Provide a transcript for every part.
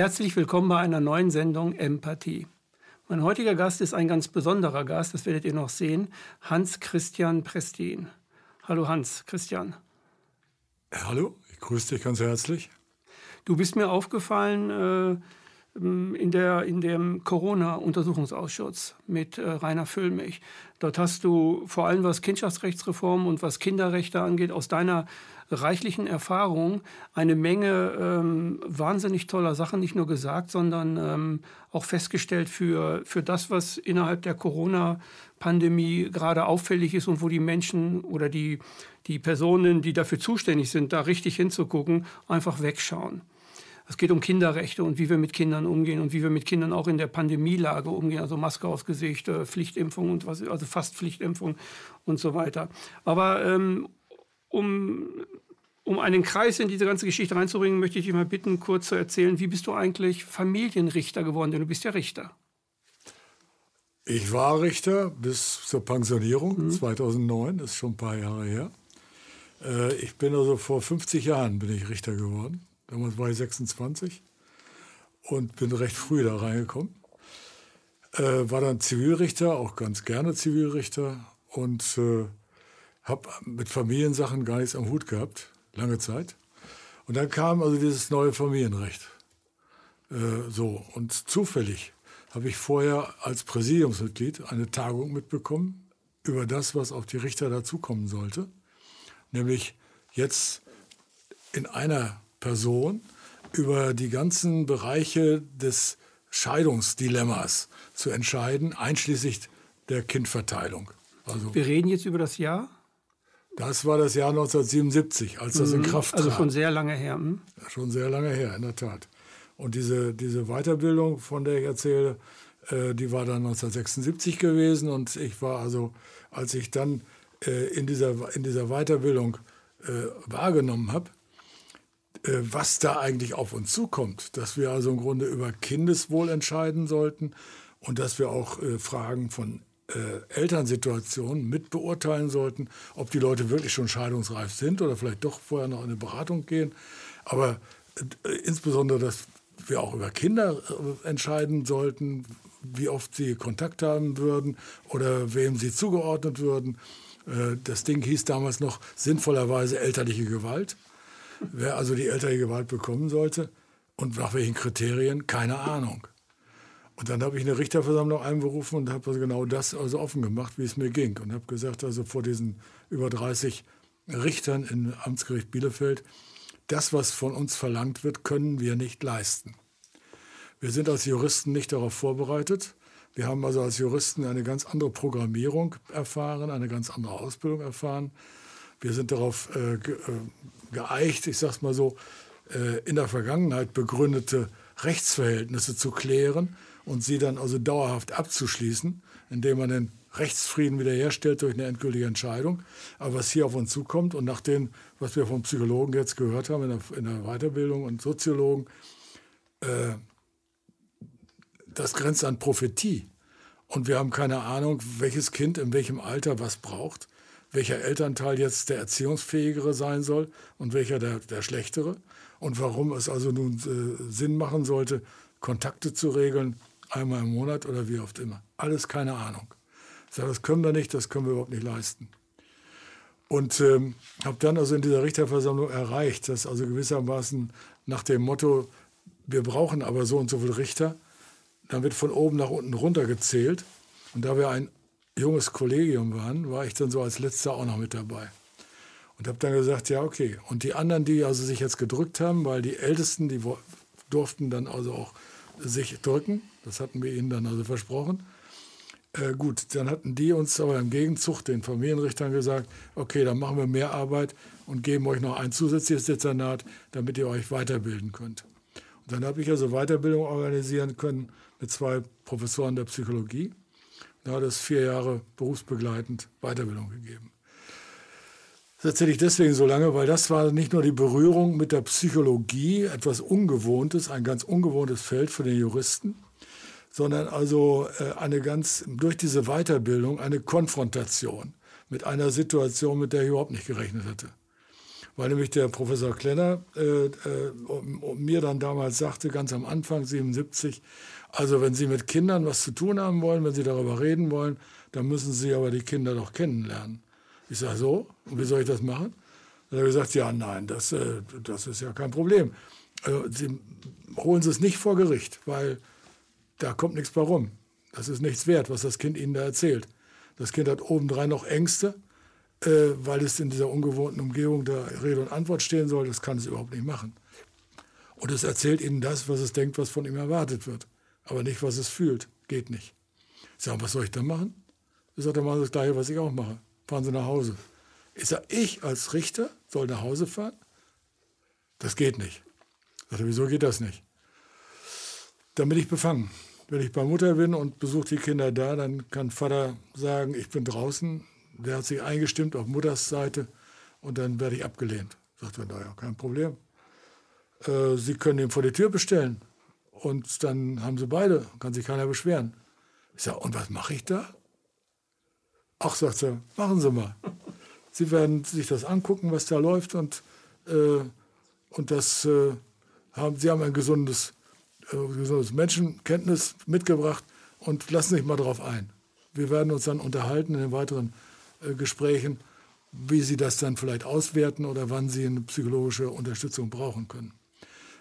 Herzlich willkommen bei einer neuen Sendung Empathie. Mein heutiger Gast ist ein ganz besonderer Gast, das werdet ihr noch sehen, Hans Christian Prestin. Hallo Hans Christian. Hallo, ich grüße dich ganz herzlich. Du bist mir aufgefallen äh, in, der, in dem Corona-Untersuchungsausschuss mit äh, Rainer Füllmich. Dort hast du vor allem was Kindschaftsrechtsreform und was Kinderrechte angeht, aus deiner reichlichen Erfahrung eine Menge ähm, wahnsinnig toller Sachen nicht nur gesagt, sondern ähm, auch festgestellt für, für das, was innerhalb der Corona-Pandemie gerade auffällig ist und wo die Menschen oder die, die Personen, die dafür zuständig sind, da richtig hinzugucken, einfach wegschauen. Es geht um Kinderrechte und wie wir mit Kindern umgehen und wie wir mit Kindern auch in der Pandemielage umgehen, also Maske aufs Gesicht, äh, Pflichtimpfung und was, also fast Pflichtimpfung und so weiter. Aber ähm, um, um einen Kreis in diese ganze Geschichte reinzubringen, möchte ich dich mal bitten, kurz zu erzählen, wie bist du eigentlich Familienrichter geworden? Denn du bist ja Richter. Ich war Richter bis zur Pensionierung mhm. 2009, das ist schon ein paar Jahre her. Äh, ich bin also vor 50 Jahren bin ich Richter geworden. Damals war ich 26 und bin recht früh da reingekommen. Äh, war dann Zivilrichter, auch ganz gerne Zivilrichter und äh, habe mit Familiensachen gar nichts am Hut gehabt, lange Zeit. Und dann kam also dieses neue Familienrecht. Äh, so, und zufällig habe ich vorher als Präsidiumsmitglied eine Tagung mitbekommen über das, was auf die Richter dazukommen sollte. Nämlich jetzt in einer Person über die ganzen Bereiche des Scheidungsdilemmas zu entscheiden, einschließlich der Kindverteilung. Also, Wir reden jetzt über das Jahr? Das war das Jahr 1977, als das in mhm. Kraft also trat. Also schon sehr lange her. Hm? Schon sehr lange her, in der Tat. Und diese, diese Weiterbildung, von der ich erzähle, äh, die war dann 1976 gewesen. Und ich war also, als ich dann äh, in, dieser, in dieser Weiterbildung äh, wahrgenommen habe, was da eigentlich auf uns zukommt. Dass wir also im Grunde über Kindeswohl entscheiden sollten und dass wir auch äh, Fragen von äh, Elternsituationen mit beurteilen sollten, ob die Leute wirklich schon scheidungsreif sind oder vielleicht doch vorher noch in eine Beratung gehen. Aber äh, insbesondere, dass wir auch über Kinder äh, entscheiden sollten, wie oft sie Kontakt haben würden oder wem sie zugeordnet würden. Äh, das Ding hieß damals noch sinnvollerweise elterliche Gewalt wer also die elterliche Gewalt bekommen sollte und nach welchen Kriterien, keine Ahnung. Und dann habe ich eine Richterversammlung einberufen und habe also genau das also offen gemacht, wie es mir ging. Und habe gesagt, also vor diesen über 30 Richtern im Amtsgericht Bielefeld, das, was von uns verlangt wird, können wir nicht leisten. Wir sind als Juristen nicht darauf vorbereitet. Wir haben also als Juristen eine ganz andere Programmierung erfahren, eine ganz andere Ausbildung erfahren. Wir sind darauf äh, äh, geeicht, ich sage es mal so, äh, in der Vergangenheit begründete Rechtsverhältnisse zu klären und sie dann also dauerhaft abzuschließen, indem man den Rechtsfrieden wiederherstellt durch eine endgültige Entscheidung. Aber was hier auf uns zukommt und nach dem, was wir vom Psychologen jetzt gehört haben in der, in der Weiterbildung und Soziologen, äh, das grenzt an Prophetie. Und wir haben keine Ahnung, welches Kind in welchem Alter was braucht welcher Elternteil jetzt der erziehungsfähigere sein soll und welcher der, der schlechtere. Und warum es also nun äh, Sinn machen sollte, Kontakte zu regeln, einmal im Monat oder wie oft immer. Alles keine Ahnung. Ich sage, das können wir nicht, das können wir überhaupt nicht leisten. Und ähm, habe dann also in dieser Richterversammlung erreicht, dass also gewissermaßen nach dem Motto, wir brauchen aber so und so viele Richter, dann wird von oben nach unten runter gezählt. Und da wir ein junges Kollegium waren, war ich dann so als letzter auch noch mit dabei. Und habe dann gesagt, ja, okay. Und die anderen, die also sich jetzt gedrückt haben, weil die Ältesten, die durften dann also auch sich drücken, das hatten wir ihnen dann also versprochen. Äh, gut, dann hatten die uns aber im Gegenzug, den Familienrichtern, gesagt, okay, dann machen wir mehr Arbeit und geben euch noch ein zusätzliches Dezernat, damit ihr euch weiterbilden könnt. Und dann habe ich also Weiterbildung organisieren können mit zwei Professoren der Psychologie. Da hat es vier Jahre berufsbegleitend Weiterbildung gegeben. Das erzähle ich deswegen so lange, weil das war nicht nur die Berührung mit der Psychologie, etwas Ungewohntes, ein ganz ungewohntes Feld für den Juristen, sondern also äh, eine ganz, durch diese Weiterbildung eine Konfrontation mit einer Situation, mit der ich überhaupt nicht gerechnet hatte. Weil nämlich der Professor Klenner äh, äh, mir dann damals sagte, ganz am Anfang, 77, also wenn Sie mit Kindern was zu tun haben wollen, wenn Sie darüber reden wollen, dann müssen Sie aber die Kinder doch kennenlernen. Ich sage so, und wie soll ich das machen? Dann hat er gesagt, ja, nein, das, äh, das ist ja kein Problem. Also, Sie holen Sie es nicht vor Gericht, weil da kommt nichts bei rum. Das ist nichts wert, was das Kind Ihnen da erzählt. Das Kind hat obendrein noch Ängste, äh, weil es in dieser ungewohnten Umgebung da Rede und Antwort stehen soll. Das kann es überhaupt nicht machen. Und es erzählt Ihnen das, was es denkt, was von ihm erwartet wird. Aber nicht, was es fühlt. Geht nicht. Ich sage, was soll ich da machen? Ich sage, dann machen Sie das Gleiche, was ich auch mache. Fahren Sie nach Hause. Ich sage, ich als Richter soll nach Hause fahren? Das geht nicht. Ich sage, wieso geht das nicht? Dann bin ich befangen. Wenn ich bei Mutter bin und besuche die Kinder da, dann kann Vater sagen, ich bin draußen. Der hat sich eingestimmt auf Mutters Seite und dann werde ich abgelehnt. Sagt er, naja, kein Problem. Äh, Sie können ihn vor die Tür bestellen und dann haben sie beide, kann sich keiner beschweren. Ich sage, und was mache ich da? Ach, sagt er, machen Sie mal. Sie werden sich das angucken, was da läuft und, äh, und das äh, haben, Sie haben ein gesundes gesundes Menschenkenntnis mitgebracht und lassen sich mal darauf ein. Wir werden uns dann unterhalten in den weiteren äh, Gesprächen, wie Sie das dann vielleicht auswerten oder wann Sie eine psychologische Unterstützung brauchen können.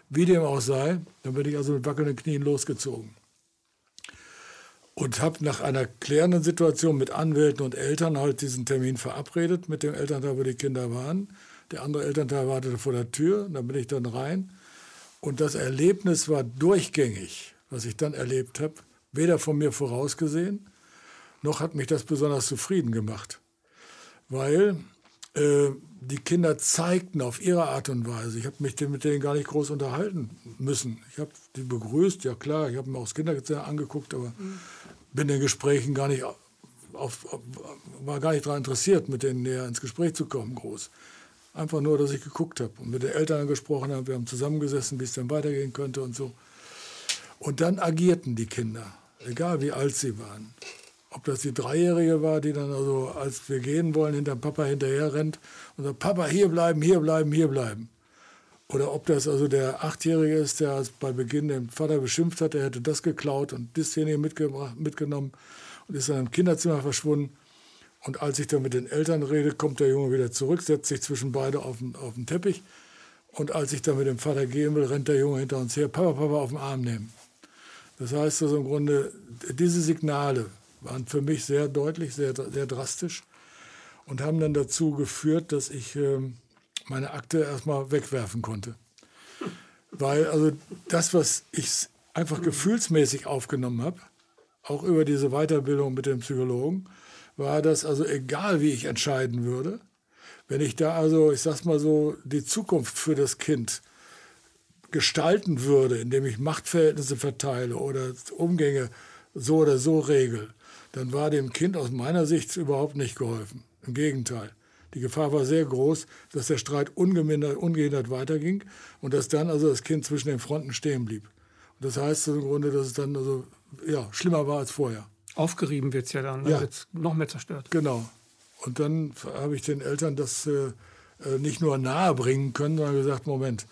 Wie dem auch sei, dann bin ich also mit wackelnden Knien losgezogen. Und habe nach einer klärenden Situation mit Anwälten und Eltern halt diesen Termin verabredet mit dem Elternteil, wo die Kinder waren. Der andere Elternteil wartete vor der Tür, da bin ich dann rein und das Erlebnis war durchgängig, was ich dann erlebt habe, weder von mir vorausgesehen, noch hat mich das besonders zufrieden gemacht. Weil äh, die Kinder zeigten auf ihre Art und Weise, ich habe mich mit denen gar nicht groß unterhalten müssen. Ich habe die begrüßt, ja klar, ich habe mir auch das Kinderzimmer angeguckt, aber mhm. bin in den Gesprächen gar nicht auf, auf, war gar nicht daran interessiert, mit denen näher ins Gespräch zu kommen, groß. Einfach nur, dass ich geguckt habe und mit den Eltern gesprochen habe. Wir haben zusammengesessen, wie es dann weitergehen könnte und so. Und dann agierten die Kinder, egal wie alt sie waren. Ob das die Dreijährige war, die dann also, als wir gehen wollen, hinter Papa hinterher rennt und sagt, Papa, hier bleiben, hier bleiben, hier bleiben. Oder ob das also der Achtjährige ist, der bei Beginn den Vater beschimpft hat, er hätte das geklaut und dasjenige mitgenommen und ist dann im Kinderzimmer verschwunden. Und als ich dann mit den Eltern rede, kommt der Junge wieder zurück, setzt sich zwischen beide auf den, auf den Teppich. Und als ich dann mit dem Vater gehen will, rennt der Junge hinter uns her, Papa, Papa auf den Arm nehmen. Das heißt also im Grunde, diese Signale waren für mich sehr deutlich, sehr, sehr drastisch und haben dann dazu geführt, dass ich äh, meine Akte erstmal wegwerfen konnte. Weil also das, was ich einfach gefühlsmäßig aufgenommen habe, auch über diese Weiterbildung mit dem Psychologen, war das also egal, wie ich entscheiden würde. Wenn ich da also, ich sag's mal so, die Zukunft für das Kind gestalten würde, indem ich Machtverhältnisse verteile oder Umgänge so oder so regel, dann war dem Kind aus meiner Sicht überhaupt nicht geholfen. Im Gegenteil. Die Gefahr war sehr groß, dass der Streit ungehindert, weiterging und dass dann also das Kind zwischen den Fronten stehen blieb. Und das heißt im Grunde, dass es dann also ja, schlimmer war als vorher. Aufgerieben wird es ja dann, ja. wird noch mehr zerstört. Genau. Und dann habe ich den Eltern das äh, äh, nicht nur nahe bringen können, sondern gesagt, Moment,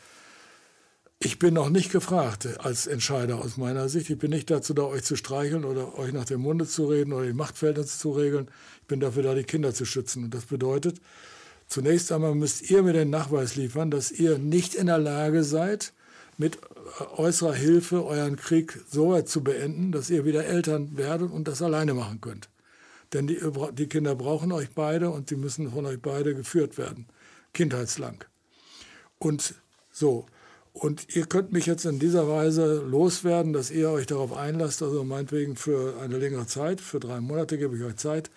ich bin noch nicht gefragt als Entscheider aus meiner Sicht. Ich bin nicht dazu da, euch zu streicheln oder euch nach dem Munde zu reden oder die Machtverhältnisse zu regeln. Ich bin dafür da, die Kinder zu schützen. Und das bedeutet, zunächst einmal müsst ihr mir den Nachweis liefern, dass ihr nicht in der Lage seid, mit äußerer Hilfe euren Krieg so weit zu beenden, dass ihr wieder Eltern werdet und das alleine machen könnt. Denn die, die Kinder brauchen euch beide und sie müssen von euch beide geführt werden, kindheitslang. Und so. Und ihr könnt mich jetzt in dieser Weise loswerden, dass ihr euch darauf einlasst, also meinetwegen für eine längere Zeit, für drei Monate gebe ich euch Zeit,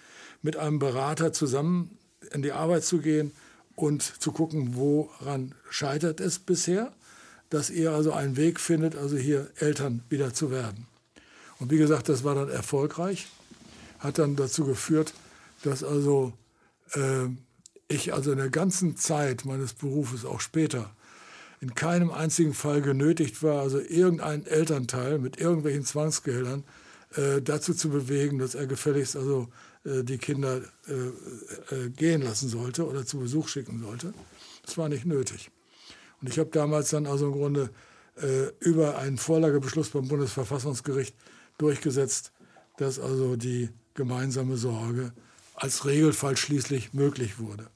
mit einem Berater zusammen in die Arbeit zu gehen und zu gucken, woran scheitert es bisher dass ihr also einen Weg findet, also hier Eltern wieder zu werden. Und wie gesagt, das war dann erfolgreich, hat dann dazu geführt, dass also äh, ich also in der ganzen Zeit meines Berufes, auch später, in keinem einzigen Fall genötigt war, also irgendeinen Elternteil mit irgendwelchen Zwangsgeldern äh, dazu zu bewegen, dass er gefälligst also äh, die Kinder äh, äh, gehen lassen sollte oder zu Besuch schicken sollte. Das war nicht nötig. Und ich habe damals dann also im Grunde äh, über einen Vorlagebeschluss beim Bundesverfassungsgericht durchgesetzt, dass also die gemeinsame Sorge als Regelfall schließlich möglich wurde.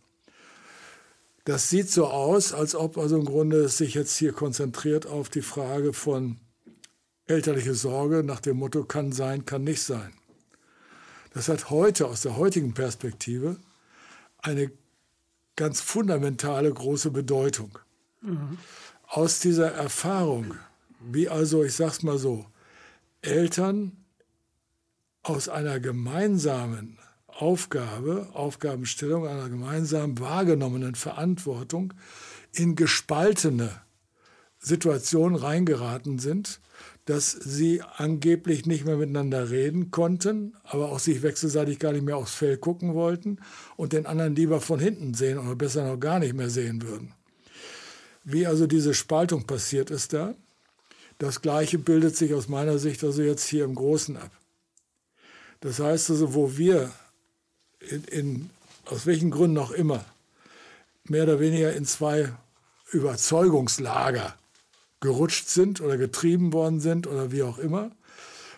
Das sieht so aus, als ob also im Grunde es sich jetzt hier konzentriert auf die Frage von elterliche Sorge nach dem Motto kann sein, kann nicht sein. Das hat heute aus der heutigen Perspektive eine ganz fundamentale große Bedeutung. Mhm. Aus dieser Erfahrung, wie also, ich sag's mal so, Eltern aus einer gemeinsamen Aufgabe, Aufgabenstellung, einer gemeinsam wahrgenommenen Verantwortung in gespaltene Situationen reingeraten sind, dass sie angeblich nicht mehr miteinander reden konnten, aber auch sich wechselseitig gar nicht mehr aufs Feld gucken wollten und den anderen lieber von hinten sehen oder besser noch gar nicht mehr sehen würden. Wie also diese Spaltung passiert ist da, das Gleiche bildet sich aus meiner Sicht also jetzt hier im Großen ab. Das heißt also, wo wir in, in, aus welchen Gründen auch immer, mehr oder weniger in zwei Überzeugungslager gerutscht sind oder getrieben worden sind oder wie auch immer.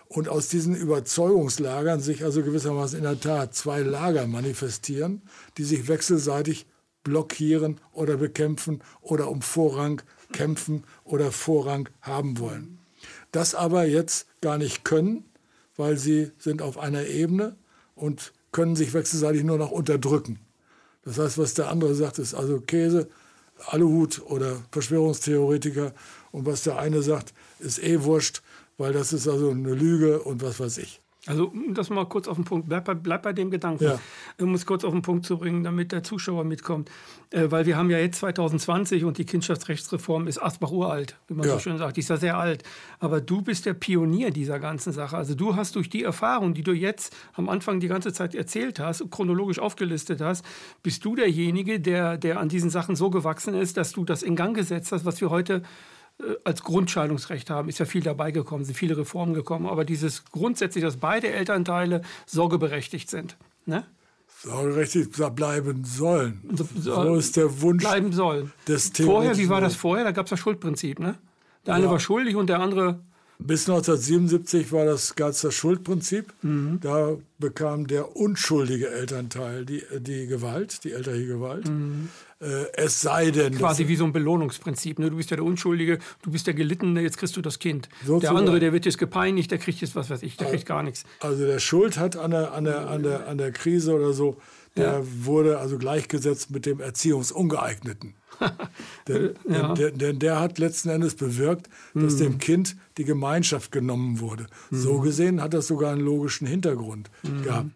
Und aus diesen Überzeugungslagern sich also gewissermaßen in der Tat zwei Lager manifestieren, die sich wechselseitig blockieren oder bekämpfen oder um Vorrang kämpfen oder Vorrang haben wollen. Das aber jetzt gar nicht können, weil sie sind auf einer Ebene und können sich wechselseitig nur noch unterdrücken. Das heißt, was der andere sagt, ist also Käse, Aluhut oder Verschwörungstheoretiker. Und was der eine sagt, ist eh wurscht, weil das ist also eine Lüge und was weiß ich. Also, um das mal kurz auf den Punkt, bleib bei, bleib bei dem Gedanken, ja. um es kurz auf den Punkt zu bringen, damit der Zuschauer mitkommt. Äh, weil wir haben ja jetzt 2020 und die Kindschaftsrechtsreform ist Asbach uralt, wie man ja. so schön sagt. Die ist ja sehr alt. Aber du bist der Pionier dieser ganzen Sache. Also du hast durch die Erfahrung, die du jetzt am Anfang die ganze Zeit erzählt hast, chronologisch aufgelistet hast, bist du derjenige, der, der an diesen Sachen so gewachsen ist, dass du das in Gang gesetzt hast, was wir heute als Grundscheidungsrecht haben, ist ja viel dabei gekommen, sind viele Reformen gekommen, aber dieses grundsätzlich, dass beide Elternteile sorgeberechtigt sind. Ne? Sorgeberechtigt bleiben sollen. So, so, ist der Wunsch bleiben sollen. des Vorher, wie war das vorher? Da gab es das Schuldprinzip. Ne? Der eine ja. war schuldig und der andere bis 1977 war das, gab es das Schuldprinzip. Mhm. Da bekam der unschuldige Elternteil die, die Gewalt, die elterliche Gewalt. Mhm. Äh, es sei denn. Quasi wie so ein Belohnungsprinzip. Ne? Du bist ja der Unschuldige, du bist der Gelittene, jetzt kriegst du das Kind. Sozusagen. Der andere, der wird jetzt gepeinigt, der kriegt jetzt was weiß ich, der kriegt gar nichts. Also der Schuld hat an der, an der, an der, an der Krise oder so, der ja. wurde also gleichgesetzt mit dem Erziehungsungeeigneten. denn, ja. denn, denn, der hat letzten Endes bewirkt, dass mhm. dem Kind die Gemeinschaft genommen wurde. Mhm. So gesehen hat das sogar einen logischen Hintergrund mhm. gehabt.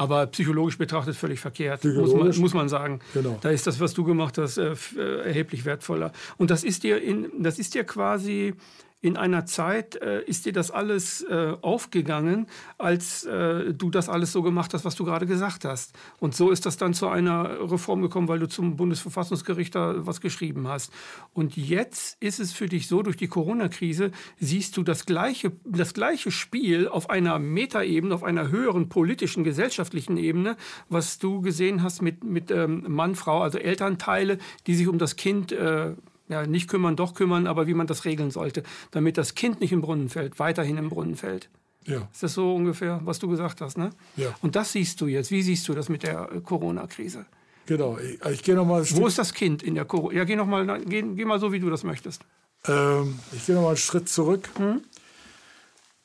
Aber psychologisch betrachtet völlig verkehrt, muss man, muss man sagen. Genau. Da ist das, was du gemacht hast, äh, äh, erheblich wertvoller. Und das ist dir, in, das ist dir quasi in einer Zeit äh, ist dir das alles äh, aufgegangen, als äh, du das alles so gemacht hast, was du gerade gesagt hast. Und so ist das dann zu einer Reform gekommen, weil du zum Bundesverfassungsgericht da was geschrieben hast. Und jetzt ist es für dich so, durch die Corona-Krise siehst du das gleiche, das gleiche Spiel auf einer Metaebene, auf einer höheren politischen, gesellschaftlichen Ebene, was du gesehen hast mit, mit ähm, Mann, Frau, also Elternteile, die sich um das Kind äh, ja, nicht kümmern, doch kümmern, aber wie man das regeln sollte, damit das Kind nicht im Brunnen fällt, weiterhin im Brunnen fällt. Ja. Ist das so ungefähr, was du gesagt hast? Ne? Ja. Und das siehst du jetzt. Wie siehst du das mit der äh, Corona-Krise? Genau. Ich, ich gehe noch mal. Wo ist das Kind in der Corona? Ja, geh noch mal, geh, geh, mal so, wie du das möchtest. Ähm, ich gehe noch mal einen Schritt zurück. Hm?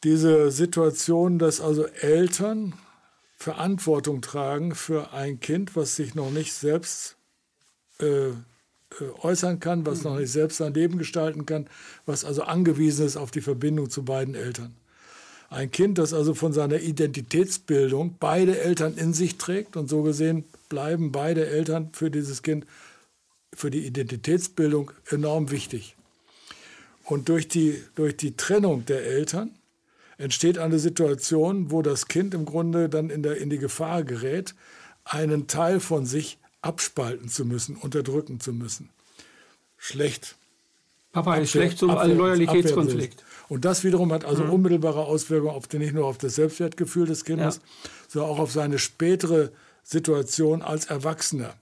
Diese Situation, dass also Eltern Verantwortung tragen für ein Kind, was sich noch nicht selbst äh, äh, äußern kann, was noch nicht selbst sein Leben gestalten kann, was also angewiesen ist auf die Verbindung zu beiden Eltern. Ein Kind, das also von seiner Identitätsbildung beide Eltern in sich trägt und so gesehen bleiben beide Eltern für dieses Kind, für die Identitätsbildung enorm wichtig. Und durch die, durch die Trennung der Eltern entsteht eine Situation, wo das Kind im Grunde dann in, der, in die Gefahr gerät, einen Teil von sich abspalten zu müssen, unterdrücken zu müssen. Schlecht. Papa ist schlecht zum Abwehr, Loyalitätskonflikt. Und das wiederum hat also mhm. unmittelbare Auswirkungen auf den, nicht nur auf das Selbstwertgefühl des Kindes, ja. sondern auch auf seine spätere Situation als Erwachsener.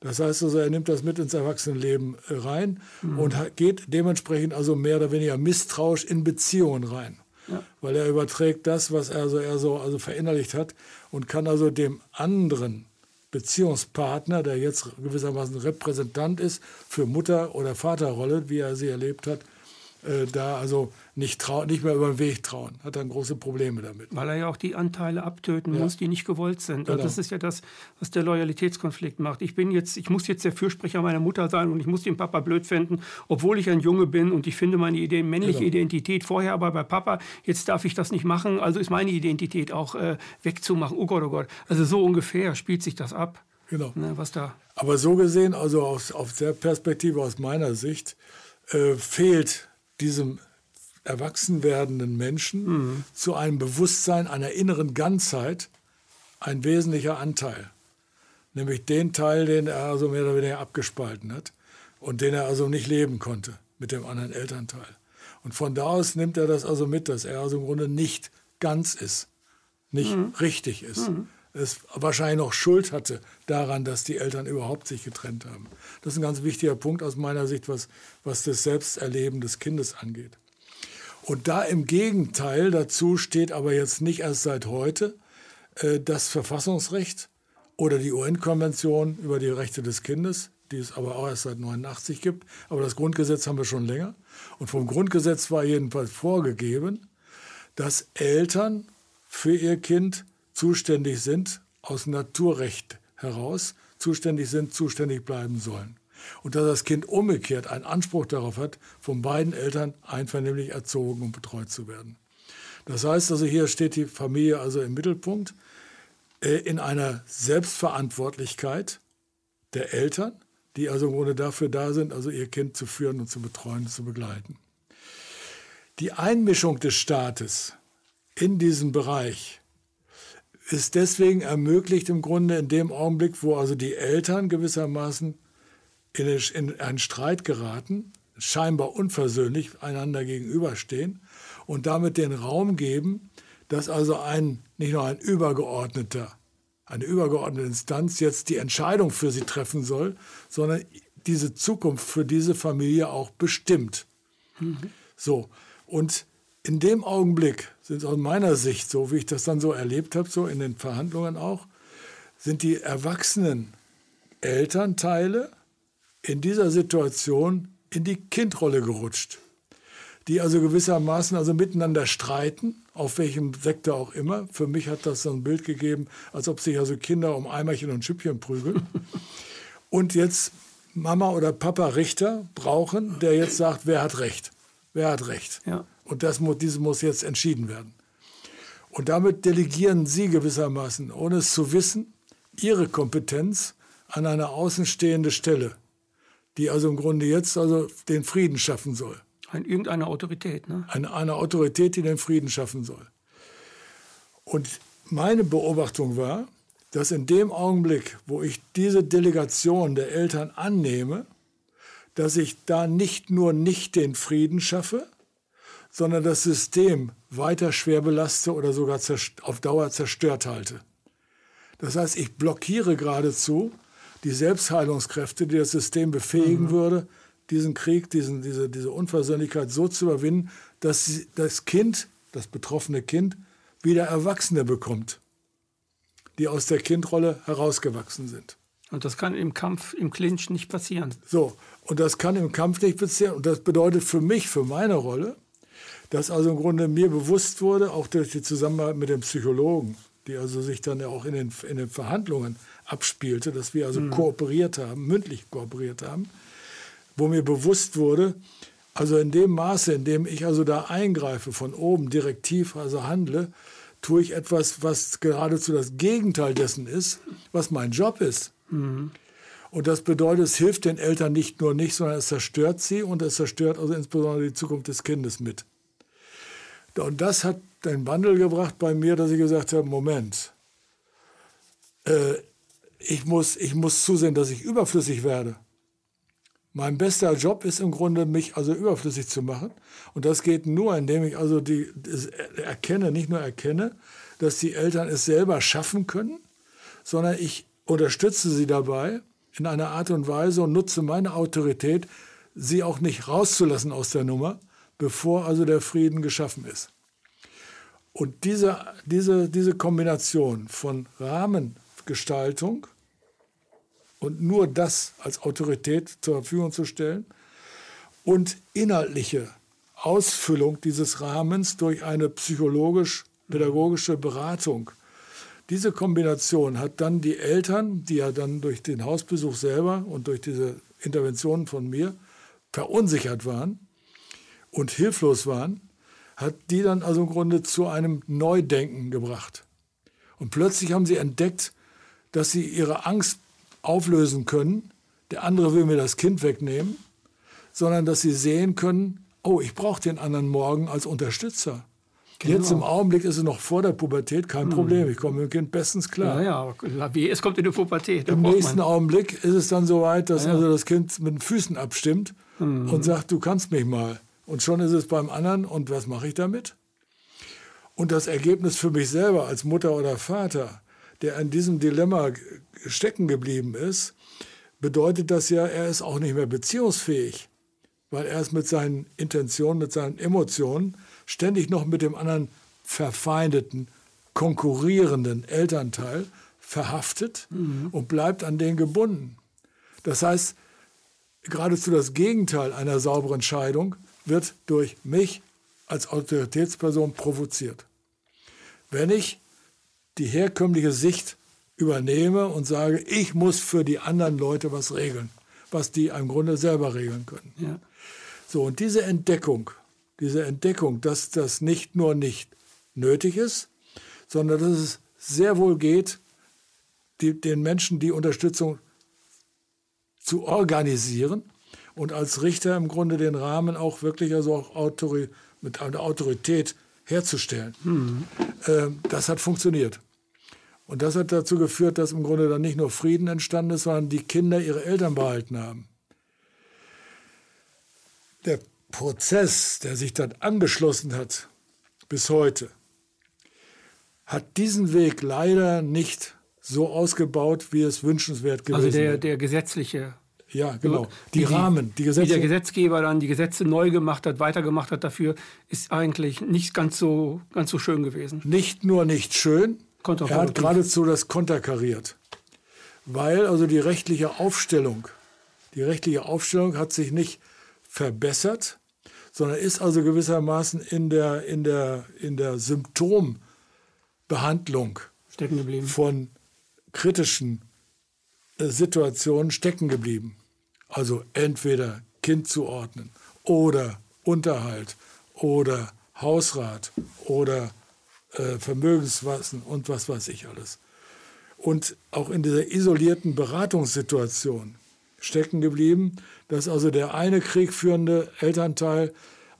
Das heißt also, er nimmt das mit ins Erwachsenenleben äh, rein mhm. und geht dementsprechend also mehr oder weniger misstrauisch in Beziehungen rein. Ja. Weil er überträgt das, was er so, er so also verinnerlicht hat und kann also dem anderen Beziehungspartner, der jetzt gewissermaßen Repräsentant ist für Mutter- oder Vaterrolle, wie er sie erlebt hat, äh, da also nicht, trau nicht mehr über den Weg trauen. Hat dann große Probleme damit. Weil er ja auch die Anteile abtöten ja. muss, die nicht gewollt sind. Genau. das ist ja das, was der Loyalitätskonflikt macht. Ich bin jetzt, ich muss jetzt der Fürsprecher meiner Mutter sein und ich muss den Papa blöd finden, obwohl ich ein Junge bin und ich finde meine Idee, männliche genau. Identität vorher, aber bei Papa, jetzt darf ich das nicht machen, also ist meine Identität auch äh, wegzumachen. Oh Gott, oh Gott. Also so ungefähr spielt sich das ab. Genau. Ne, was da. Aber so gesehen, also aus, aus der Perspektive aus meiner Sicht, äh, fehlt diesem erwachsen werdenden Menschen mhm. zu einem Bewusstsein einer inneren Ganzheit ein wesentlicher Anteil. Nämlich den Teil, den er also mehr oder weniger abgespalten hat und den er also nicht leben konnte mit dem anderen Elternteil. Und von da aus nimmt er das also mit, dass er also im Grunde nicht ganz ist, nicht mhm. richtig ist. Mhm. Es wahrscheinlich noch Schuld hatte daran, dass die Eltern überhaupt sich getrennt haben. Das ist ein ganz wichtiger Punkt aus meiner Sicht, was, was das Selbsterleben des Kindes angeht. Und da im Gegenteil dazu steht aber jetzt nicht erst seit heute äh, das Verfassungsrecht oder die UN-Konvention über die Rechte des Kindes, die es aber auch erst seit 89 gibt. Aber das Grundgesetz haben wir schon länger. Und vom Grundgesetz war jedenfalls vorgegeben, dass Eltern für ihr Kind zuständig sind, aus Naturrecht heraus zuständig sind, zuständig bleiben sollen und dass das Kind umgekehrt einen Anspruch darauf hat, von beiden Eltern einvernehmlich erzogen und betreut zu werden. Das heißt also, hier steht die Familie also im Mittelpunkt äh, in einer Selbstverantwortlichkeit der Eltern, die also im Grunde dafür da sind, also ihr Kind zu führen und zu betreuen und zu begleiten. Die Einmischung des Staates in diesen Bereich ist deswegen ermöglicht im Grunde in dem Augenblick, wo also die Eltern gewissermaßen in einen Streit geraten, scheinbar unversöhnlich einander gegenüberstehen und damit den Raum geben, dass also ein, nicht nur ein übergeordneter, eine übergeordnete Instanz jetzt die Entscheidung für sie treffen soll, sondern diese Zukunft für diese Familie auch bestimmt. Mhm. So, und in dem Augenblick sind aus meiner Sicht, so wie ich das dann so erlebt habe, so in den Verhandlungen auch, sind die erwachsenen Elternteile in dieser Situation in die Kindrolle gerutscht, die also gewissermaßen also miteinander streiten, auf welchem Sektor auch immer. Für mich hat das so ein Bild gegeben, als ob sich also Kinder um Eimerchen und Schüppchen prügeln. und jetzt Mama oder Papa Richter brauchen, der jetzt sagt, wer hat Recht? Wer hat Recht? Ja. Und das muss, dieses muss jetzt entschieden werden. Und damit delegieren sie gewissermaßen, ohne es zu wissen, ihre Kompetenz an eine außenstehende Stelle die also im Grunde jetzt also den Frieden schaffen soll. Ein, irgendeine Autorität, ne? Eine, eine Autorität, die den Frieden schaffen soll. Und meine Beobachtung war, dass in dem Augenblick, wo ich diese Delegation der Eltern annehme, dass ich da nicht nur nicht den Frieden schaffe, sondern das System weiter schwer belaste oder sogar auf Dauer zerstört halte. Das heißt, ich blockiere geradezu die Selbstheilungskräfte, die das System befähigen mhm. würde, diesen Krieg, diesen, diese, diese Unversöhnlichkeit so zu überwinden, dass das Kind, das betroffene Kind, wieder Erwachsene bekommt, die aus der Kindrolle herausgewachsen sind. Und das kann im Kampf, im Clinch nicht passieren. So, und das kann im Kampf nicht passieren. Und das bedeutet für mich, für meine Rolle, dass also im Grunde mir bewusst wurde, auch durch die Zusammenarbeit mit dem Psychologen, die also sich dann ja auch in den, in den Verhandlungen abspielte, dass wir also mhm. kooperiert haben, mündlich kooperiert haben, wo mir bewusst wurde, also in dem Maße, in dem ich also da eingreife, von oben direktiv also handle, tue ich etwas, was geradezu das Gegenteil dessen ist, was mein Job ist. Mhm. Und das bedeutet, es hilft den Eltern nicht nur nicht, sondern es zerstört sie und es zerstört also insbesondere die Zukunft des Kindes mit. Und das hat den Wandel gebracht bei mir, dass ich gesagt habe, Moment, äh, ich muss, ich muss zusehen, dass ich überflüssig werde. Mein bester Job ist im Grunde, mich also überflüssig zu machen. Und das geht nur, indem ich also die, erkenne, nicht nur erkenne, dass die Eltern es selber schaffen können, sondern ich unterstütze sie dabei, in einer Art und Weise und nutze meine Autorität, sie auch nicht rauszulassen aus der Nummer, bevor also der Frieden geschaffen ist. Und diese, diese, diese Kombination von Rahmengestaltung und nur das als Autorität zur Verfügung zu stellen und inhaltliche Ausfüllung dieses Rahmens durch eine psychologisch-pädagogische Beratung. Diese Kombination hat dann die Eltern, die ja dann durch den Hausbesuch selber und durch diese Interventionen von mir verunsichert waren und hilflos waren, hat die dann also im Grunde zu einem Neudenken gebracht. Und plötzlich haben sie entdeckt, dass sie ihre Angst auflösen können. Der andere will mir das Kind wegnehmen, sondern dass sie sehen können, oh, ich brauche den anderen morgen als Unterstützer. Genau. Jetzt im Augenblick ist es noch vor der Pubertät kein hm. Problem. Ich komme mit dem Kind bestens klar. Ja, ja, es kommt in die Pubertät. Im nächsten man. Augenblick ist es dann so weit, dass ja. also das Kind mit den Füßen abstimmt hm. und sagt, du kannst mich mal. Und schon ist es beim anderen und was mache ich damit? Und das Ergebnis für mich selber als Mutter oder Vater, der in diesem Dilemma stecken geblieben ist, bedeutet das ja, er ist auch nicht mehr beziehungsfähig, weil er ist mit seinen Intentionen, mit seinen Emotionen ständig noch mit dem anderen verfeindeten, konkurrierenden Elternteil verhaftet mhm. und bleibt an den gebunden. Das heißt, geradezu das Gegenteil einer sauberen Scheidung wird durch mich als Autoritätsperson provoziert. Wenn ich die herkömmliche Sicht übernehme und sage, ich muss für die anderen Leute was regeln, was die im Grunde selber regeln können. Ja. So, und diese Entdeckung diese Entdeckung, dass das nicht nur nicht nötig ist, sondern dass es sehr wohl geht, die, den Menschen die Unterstützung zu organisieren und als Richter im Grunde den Rahmen auch wirklich also auch Autori mit einer Autorität herzustellen. Mhm. Äh, das hat funktioniert. Und das hat dazu geführt, dass im Grunde dann nicht nur Frieden entstanden ist, sondern die Kinder ihre Eltern behalten haben. Der Prozess, der sich dann angeschlossen hat bis heute, hat diesen Weg leider nicht so ausgebaut, wie es wünschenswert gewesen wäre. Also der, der gesetzliche. Ja, genau. Die, die Rahmen, die Gesetze. Wie der Gesetzgeber dann die Gesetze neu gemacht hat, weitergemacht hat dafür, ist eigentlich nicht ganz so, ganz so schön gewesen. Nicht nur nicht schön, er hat geradezu das konterkariert. Weil also die rechtliche Aufstellung, die rechtliche Aufstellung hat sich nicht verbessert, sondern ist also gewissermaßen in der, in der, in der Symptombehandlung von kritischen äh, Situationen stecken geblieben. Also entweder Kind zuordnen oder Unterhalt oder Hausrat oder äh, Vermögenswassen und was weiß ich alles. Und auch in dieser isolierten Beratungssituation stecken geblieben, dass also der eine kriegführende Elternteil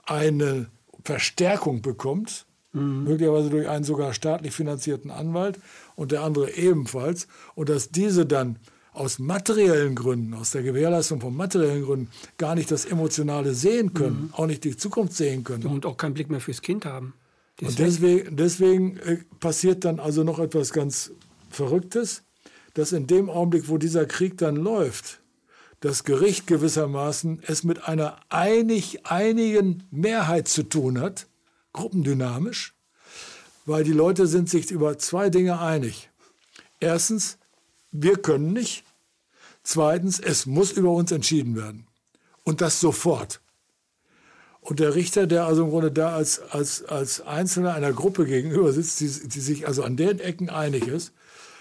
eine Verstärkung bekommt, mhm. möglicherweise durch einen sogar staatlich finanzierten Anwalt und der andere ebenfalls, und dass diese dann aus materiellen Gründen, aus der Gewährleistung von materiellen Gründen gar nicht das Emotionale sehen können, mhm. auch nicht die Zukunft sehen können. Und auch keinen Blick mehr fürs Kind haben. Und deswegen, deswegen äh, passiert dann also noch etwas ganz Verrücktes, dass in dem Augenblick, wo dieser Krieg dann läuft, das Gericht gewissermaßen es mit einer einig, einigen Mehrheit zu tun hat, gruppendynamisch, weil die Leute sind sich über zwei Dinge einig. Erstens, wir können nicht. Zweitens, es muss über uns entschieden werden. Und das sofort. Und der Richter, der also im Grunde da als, als, als Einzelner einer Gruppe gegenüber sitzt, die, die sich also an den Ecken einig ist,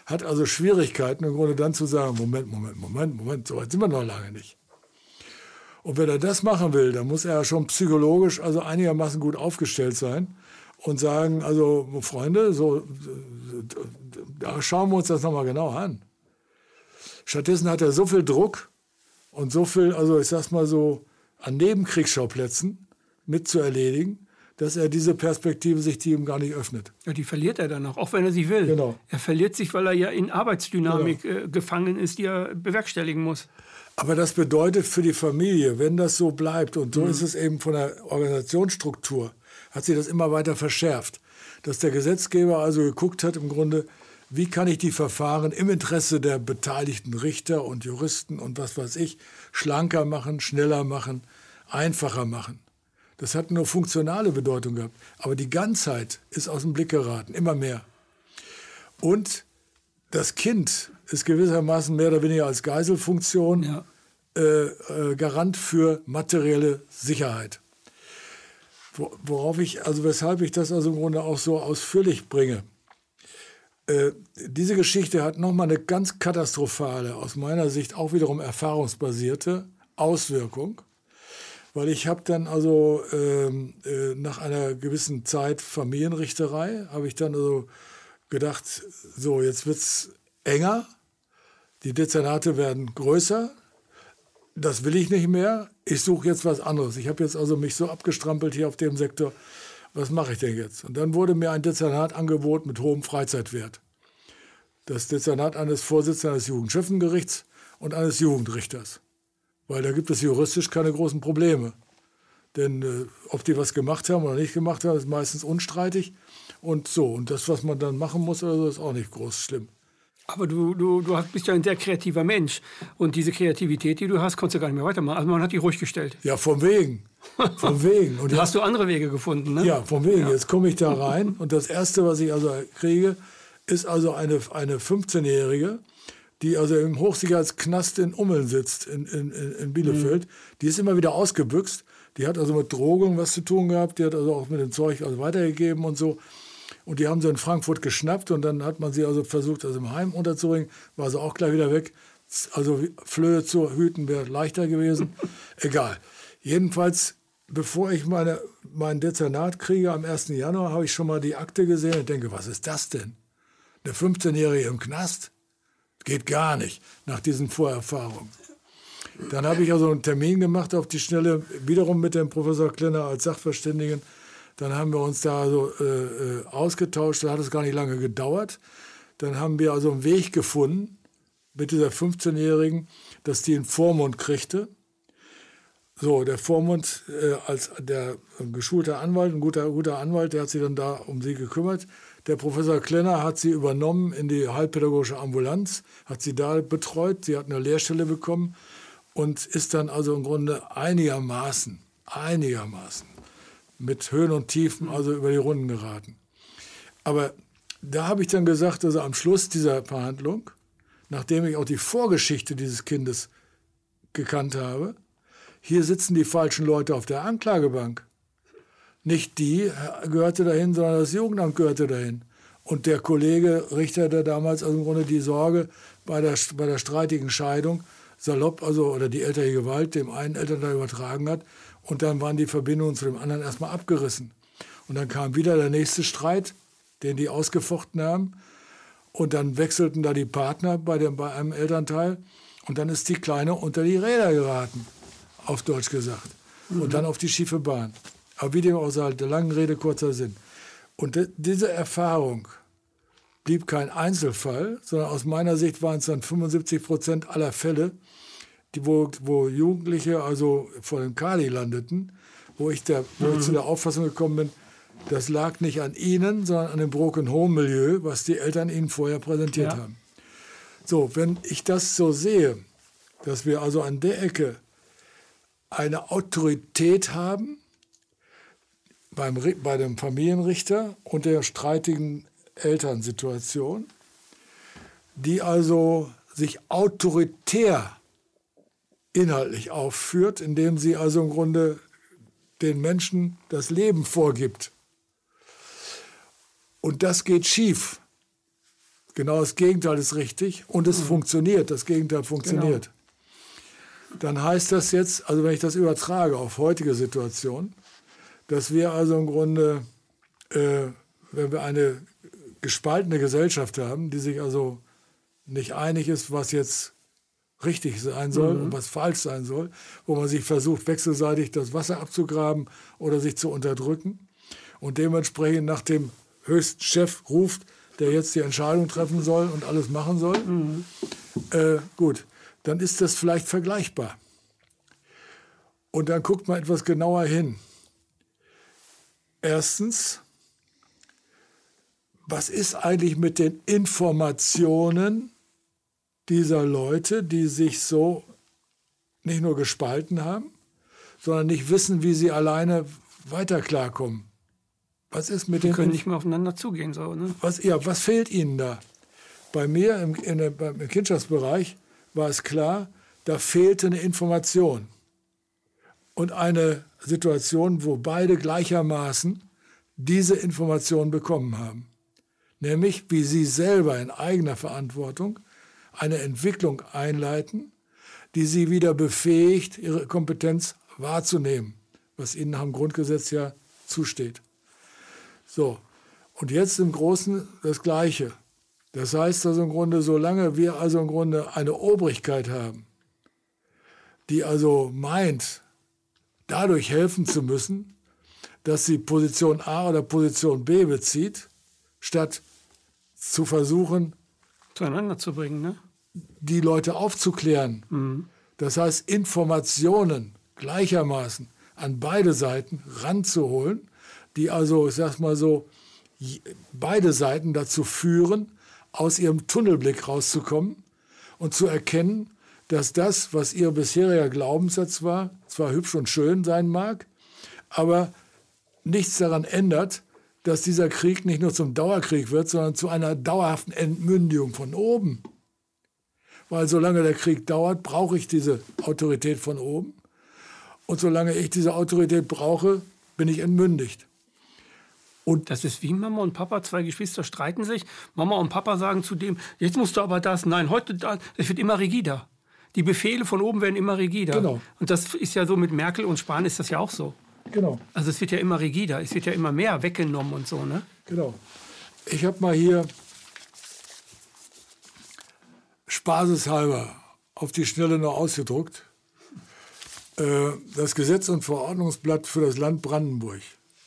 hat also Schwierigkeiten im Grunde dann zu sagen, Moment, Moment, Moment, Moment, so weit sind wir noch lange nicht. Und wenn er das machen will, dann muss er schon psychologisch also einigermaßen gut aufgestellt sein und sagen, also Freunde, so, da schauen wir uns das nochmal genau an. Stattdessen hat er so viel Druck und so viel, also ich sag's mal so, an Nebenkriegsschauplätzen mitzuerledigen, dass er diese Perspektive sich die ihm gar nicht öffnet. Ja, die verliert er dann auch, auch wenn er sie will. Genau. Er verliert sich, weil er ja in Arbeitsdynamik genau. äh, gefangen ist, die er bewerkstelligen muss. Aber das bedeutet für die Familie, wenn das so bleibt, und so mhm. ist es eben von der Organisationsstruktur, hat sich das immer weiter verschärft, dass der Gesetzgeber also geguckt hat, im Grunde, wie kann ich die Verfahren im Interesse der beteiligten Richter und Juristen und was weiß ich schlanker machen, schneller machen, einfacher machen. Das hat nur funktionale Bedeutung gehabt. Aber die Ganzheit ist aus dem Blick geraten, immer mehr. Und das Kind ist gewissermaßen mehr oder weniger als Geiselfunktion ja. äh, äh, Garant für materielle Sicherheit. Worauf ich, also weshalb ich das also im Grunde auch so ausführlich bringe. Äh, diese Geschichte hat nochmal eine ganz katastrophale, aus meiner Sicht auch wiederum erfahrungsbasierte Auswirkung. Weil ich habe dann also ähm, äh, nach einer gewissen Zeit Familienrichterei, habe ich dann also gedacht, so jetzt wird es enger, die Dezernate werden größer, das will ich nicht mehr, ich suche jetzt was anderes. Ich habe jetzt also mich so abgestrampelt hier auf dem Sektor, was mache ich denn jetzt? Und dann wurde mir ein Dezernat angeboten mit hohem Freizeitwert. Das Dezernat eines Vorsitzenden des Jugendschöffengerichts und eines Jugendrichters. Weil da gibt es juristisch keine großen Probleme. Denn äh, ob die was gemacht haben oder nicht gemacht haben, ist meistens unstreitig. Und so, und das, was man dann machen muss, oder so, ist auch nicht groß schlimm. Aber du, du, du bist ja ein sehr kreativer Mensch. Und diese Kreativität, die du hast, konntest du gar nicht mehr weitermachen. Also man hat die ruhig gestellt. Ja, vom Wegen. Vom Wegen. Und da hast du andere Wege gefunden, ne? Ja, vom Wegen. Ja. Jetzt komme ich da rein und das Erste, was ich also kriege, ist also eine, eine 15-Jährige, die also im Hochsicherheitsknast in Ummeln sitzt, in, in, in Bielefeld. Mhm. Die ist immer wieder ausgebüxt. Die hat also mit Drogen was zu tun gehabt. Die hat also auch mit dem Zeug also weitergegeben und so. Und die haben sie in Frankfurt geschnappt und dann hat man sie also versucht, also im Heim unterzubringen. War sie auch gleich wieder weg. Also Flöhe zu hüten wäre leichter gewesen. Egal. Jedenfalls, bevor ich meine, mein Dezernat kriege am 1. Januar, habe ich schon mal die Akte gesehen und denke, was ist das denn? Eine 15-Jährige im Knast? Geht gar nicht nach diesen Vorerfahrungen. Dann habe ich also einen Termin gemacht auf die Schnelle, wiederum mit dem Professor Klenner als Sachverständigen. Dann haben wir uns da so äh, äh ausgetauscht, da hat es gar nicht lange gedauert. Dann haben wir also einen Weg gefunden mit dieser 15-Jährigen, dass die einen Vormund kriegte. So, der Vormund äh, als der geschulte Anwalt, ein guter, guter Anwalt, der hat sich dann da um sie gekümmert. Der Professor Klenner hat sie übernommen in die halbpädagogische Ambulanz, hat sie da betreut. Sie hat eine Lehrstelle bekommen und ist dann also im Grunde einigermaßen, einigermaßen mit Höhen und Tiefen also über die Runden geraten. Aber da habe ich dann gesagt, also am Schluss dieser Verhandlung, nachdem ich auch die Vorgeschichte dieses Kindes gekannt habe, hier sitzen die falschen Leute auf der Anklagebank. Nicht die gehörte dahin, sondern das Jugendamt gehörte dahin. Und der Kollege Richter, der damals also im Grunde die Sorge bei der, bei der streitigen Scheidung salopp, also oder die elterliche Gewalt dem einen Elternteil übertragen hat. Und dann waren die Verbindungen zu dem anderen erstmal abgerissen. Und dann kam wieder der nächste Streit, den die ausgefochten haben. Und dann wechselten da die Partner bei, dem, bei einem Elternteil. Und dann ist die Kleine unter die Räder geraten, auf Deutsch gesagt. Mhm. Und dann auf die schiefe Bahn. Aber wie dem auch sei, der langen Rede kurzer Sinn. Und diese Erfahrung blieb kein Einzelfall, sondern aus meiner Sicht waren es dann 75 Prozent aller Fälle, die, wo, wo Jugendliche also vor dem Kali landeten, wo ich, der, wo ich zu der Auffassung gekommen bin, das lag nicht an ihnen, sondern an dem Broken Home Milieu, was die Eltern ihnen vorher präsentiert ja. haben. So, wenn ich das so sehe, dass wir also an der Ecke eine Autorität haben, beim, bei dem Familienrichter und der streitigen Elternsituation, die also sich autoritär inhaltlich aufführt, indem sie also im Grunde den Menschen das Leben vorgibt. Und das geht schief. Genau das Gegenteil ist richtig und es mhm. funktioniert, das Gegenteil funktioniert. Dann heißt das jetzt, also wenn ich das übertrage auf heutige Situation, dass wir also im Grunde, äh, wenn wir eine gespaltene Gesellschaft haben, die sich also nicht einig ist, was jetzt richtig sein soll mhm. und was falsch sein soll, wo man sich versucht, wechselseitig das Wasser abzugraben oder sich zu unterdrücken und dementsprechend nach dem höchsten Chef ruft, der jetzt die Entscheidung treffen soll und alles machen soll, mhm. äh, gut, dann ist das vielleicht vergleichbar. Und dann guckt man etwas genauer hin. Erstens, was ist eigentlich mit den Informationen dieser Leute, die sich so nicht nur gespalten haben, sondern nicht wissen, wie sie alleine weiter klarkommen. Was ist mit Die den können nicht mehr aufeinander zugehen. So, ne? was, ja, was fehlt Ihnen da? Bei mir im, in der, im Kindschaftsbereich war es klar, da fehlte eine Information. Und eine Situation, wo beide gleichermaßen diese Information bekommen haben. Nämlich, wie sie selber in eigener Verantwortung eine Entwicklung einleiten, die sie wieder befähigt, ihre Kompetenz wahrzunehmen, was ihnen nach dem Grundgesetz ja zusteht. So, und jetzt im Großen das Gleiche. Das heißt also im Grunde, solange wir also im Grunde eine Obrigkeit haben, die also meint, dadurch helfen zu müssen, dass sie Position A oder Position B bezieht, statt zu versuchen, Zueinander zu bringen. Ne? die Leute aufzuklären. Das heißt, Informationen gleichermaßen an beide Seiten ranzuholen, die also, ich sag's mal so, beide Seiten dazu führen, aus ihrem Tunnelblick rauszukommen und zu erkennen, dass das, was ihr bisheriger Glaubenssatz war, zwar hübsch und schön sein mag, aber nichts daran ändert, dass dieser Krieg nicht nur zum Dauerkrieg wird, sondern zu einer dauerhaften Entmündigung von oben. Weil solange der Krieg dauert, brauche ich diese Autorität von oben. Und solange ich diese Autorität brauche, bin ich entmündigt. Das ist wie Mama und Papa, zwei Geschwister streiten sich. Mama und Papa sagen zu dem, jetzt musst du aber das, nein, heute das. Es wird immer rigider. Die Befehle von oben werden immer rigider. Genau. Und das ist ja so mit Merkel und Spahn ist das ja auch so. Genau, Also es wird ja immer rigider, es wird ja immer mehr weggenommen und so, ne? genau. Ich habe mal hier spaßeshalber auf die Schnelle noch ausgedruckt äh, das Gesetz- und Verordnungsblatt für das Land Brandenburg.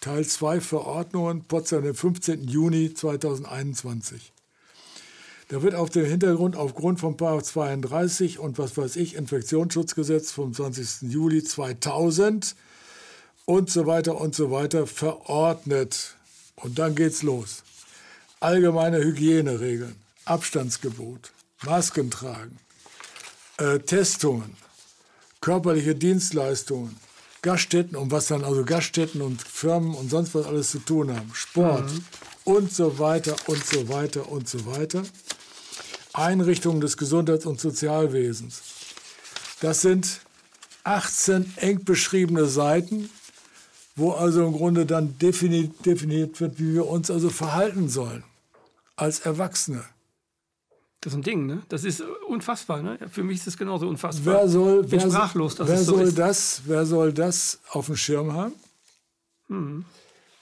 Teil 2 Verordnungen, Potsdam, den 15. Juni 2021. Da wird auf dem Hintergrund aufgrund von § 32 und was weiß ich, Infektionsschutzgesetz vom 20. Juli 2000 und so weiter und so weiter verordnet. Und dann geht's los. Allgemeine Hygieneregeln, Abstandsgebot, Masken tragen, äh, Testungen, körperliche Dienstleistungen, Gaststätten, um was dann also Gaststätten und Firmen und sonst was alles zu tun haben, Sport und so weiter und so weiter und so weiter. Einrichtungen des Gesundheits- und Sozialwesens. Das sind 18 eng beschriebene Seiten, wo also im Grunde dann definiert, definiert wird, wie wir uns also verhalten sollen als Erwachsene. Das ist ein Ding, ne? Das ist äh, unfassbar, ne? Für mich ist das genauso unfassbar. Wer soll, wer, sprachlos, wer es so soll das, wer soll das auf dem Schirm haben?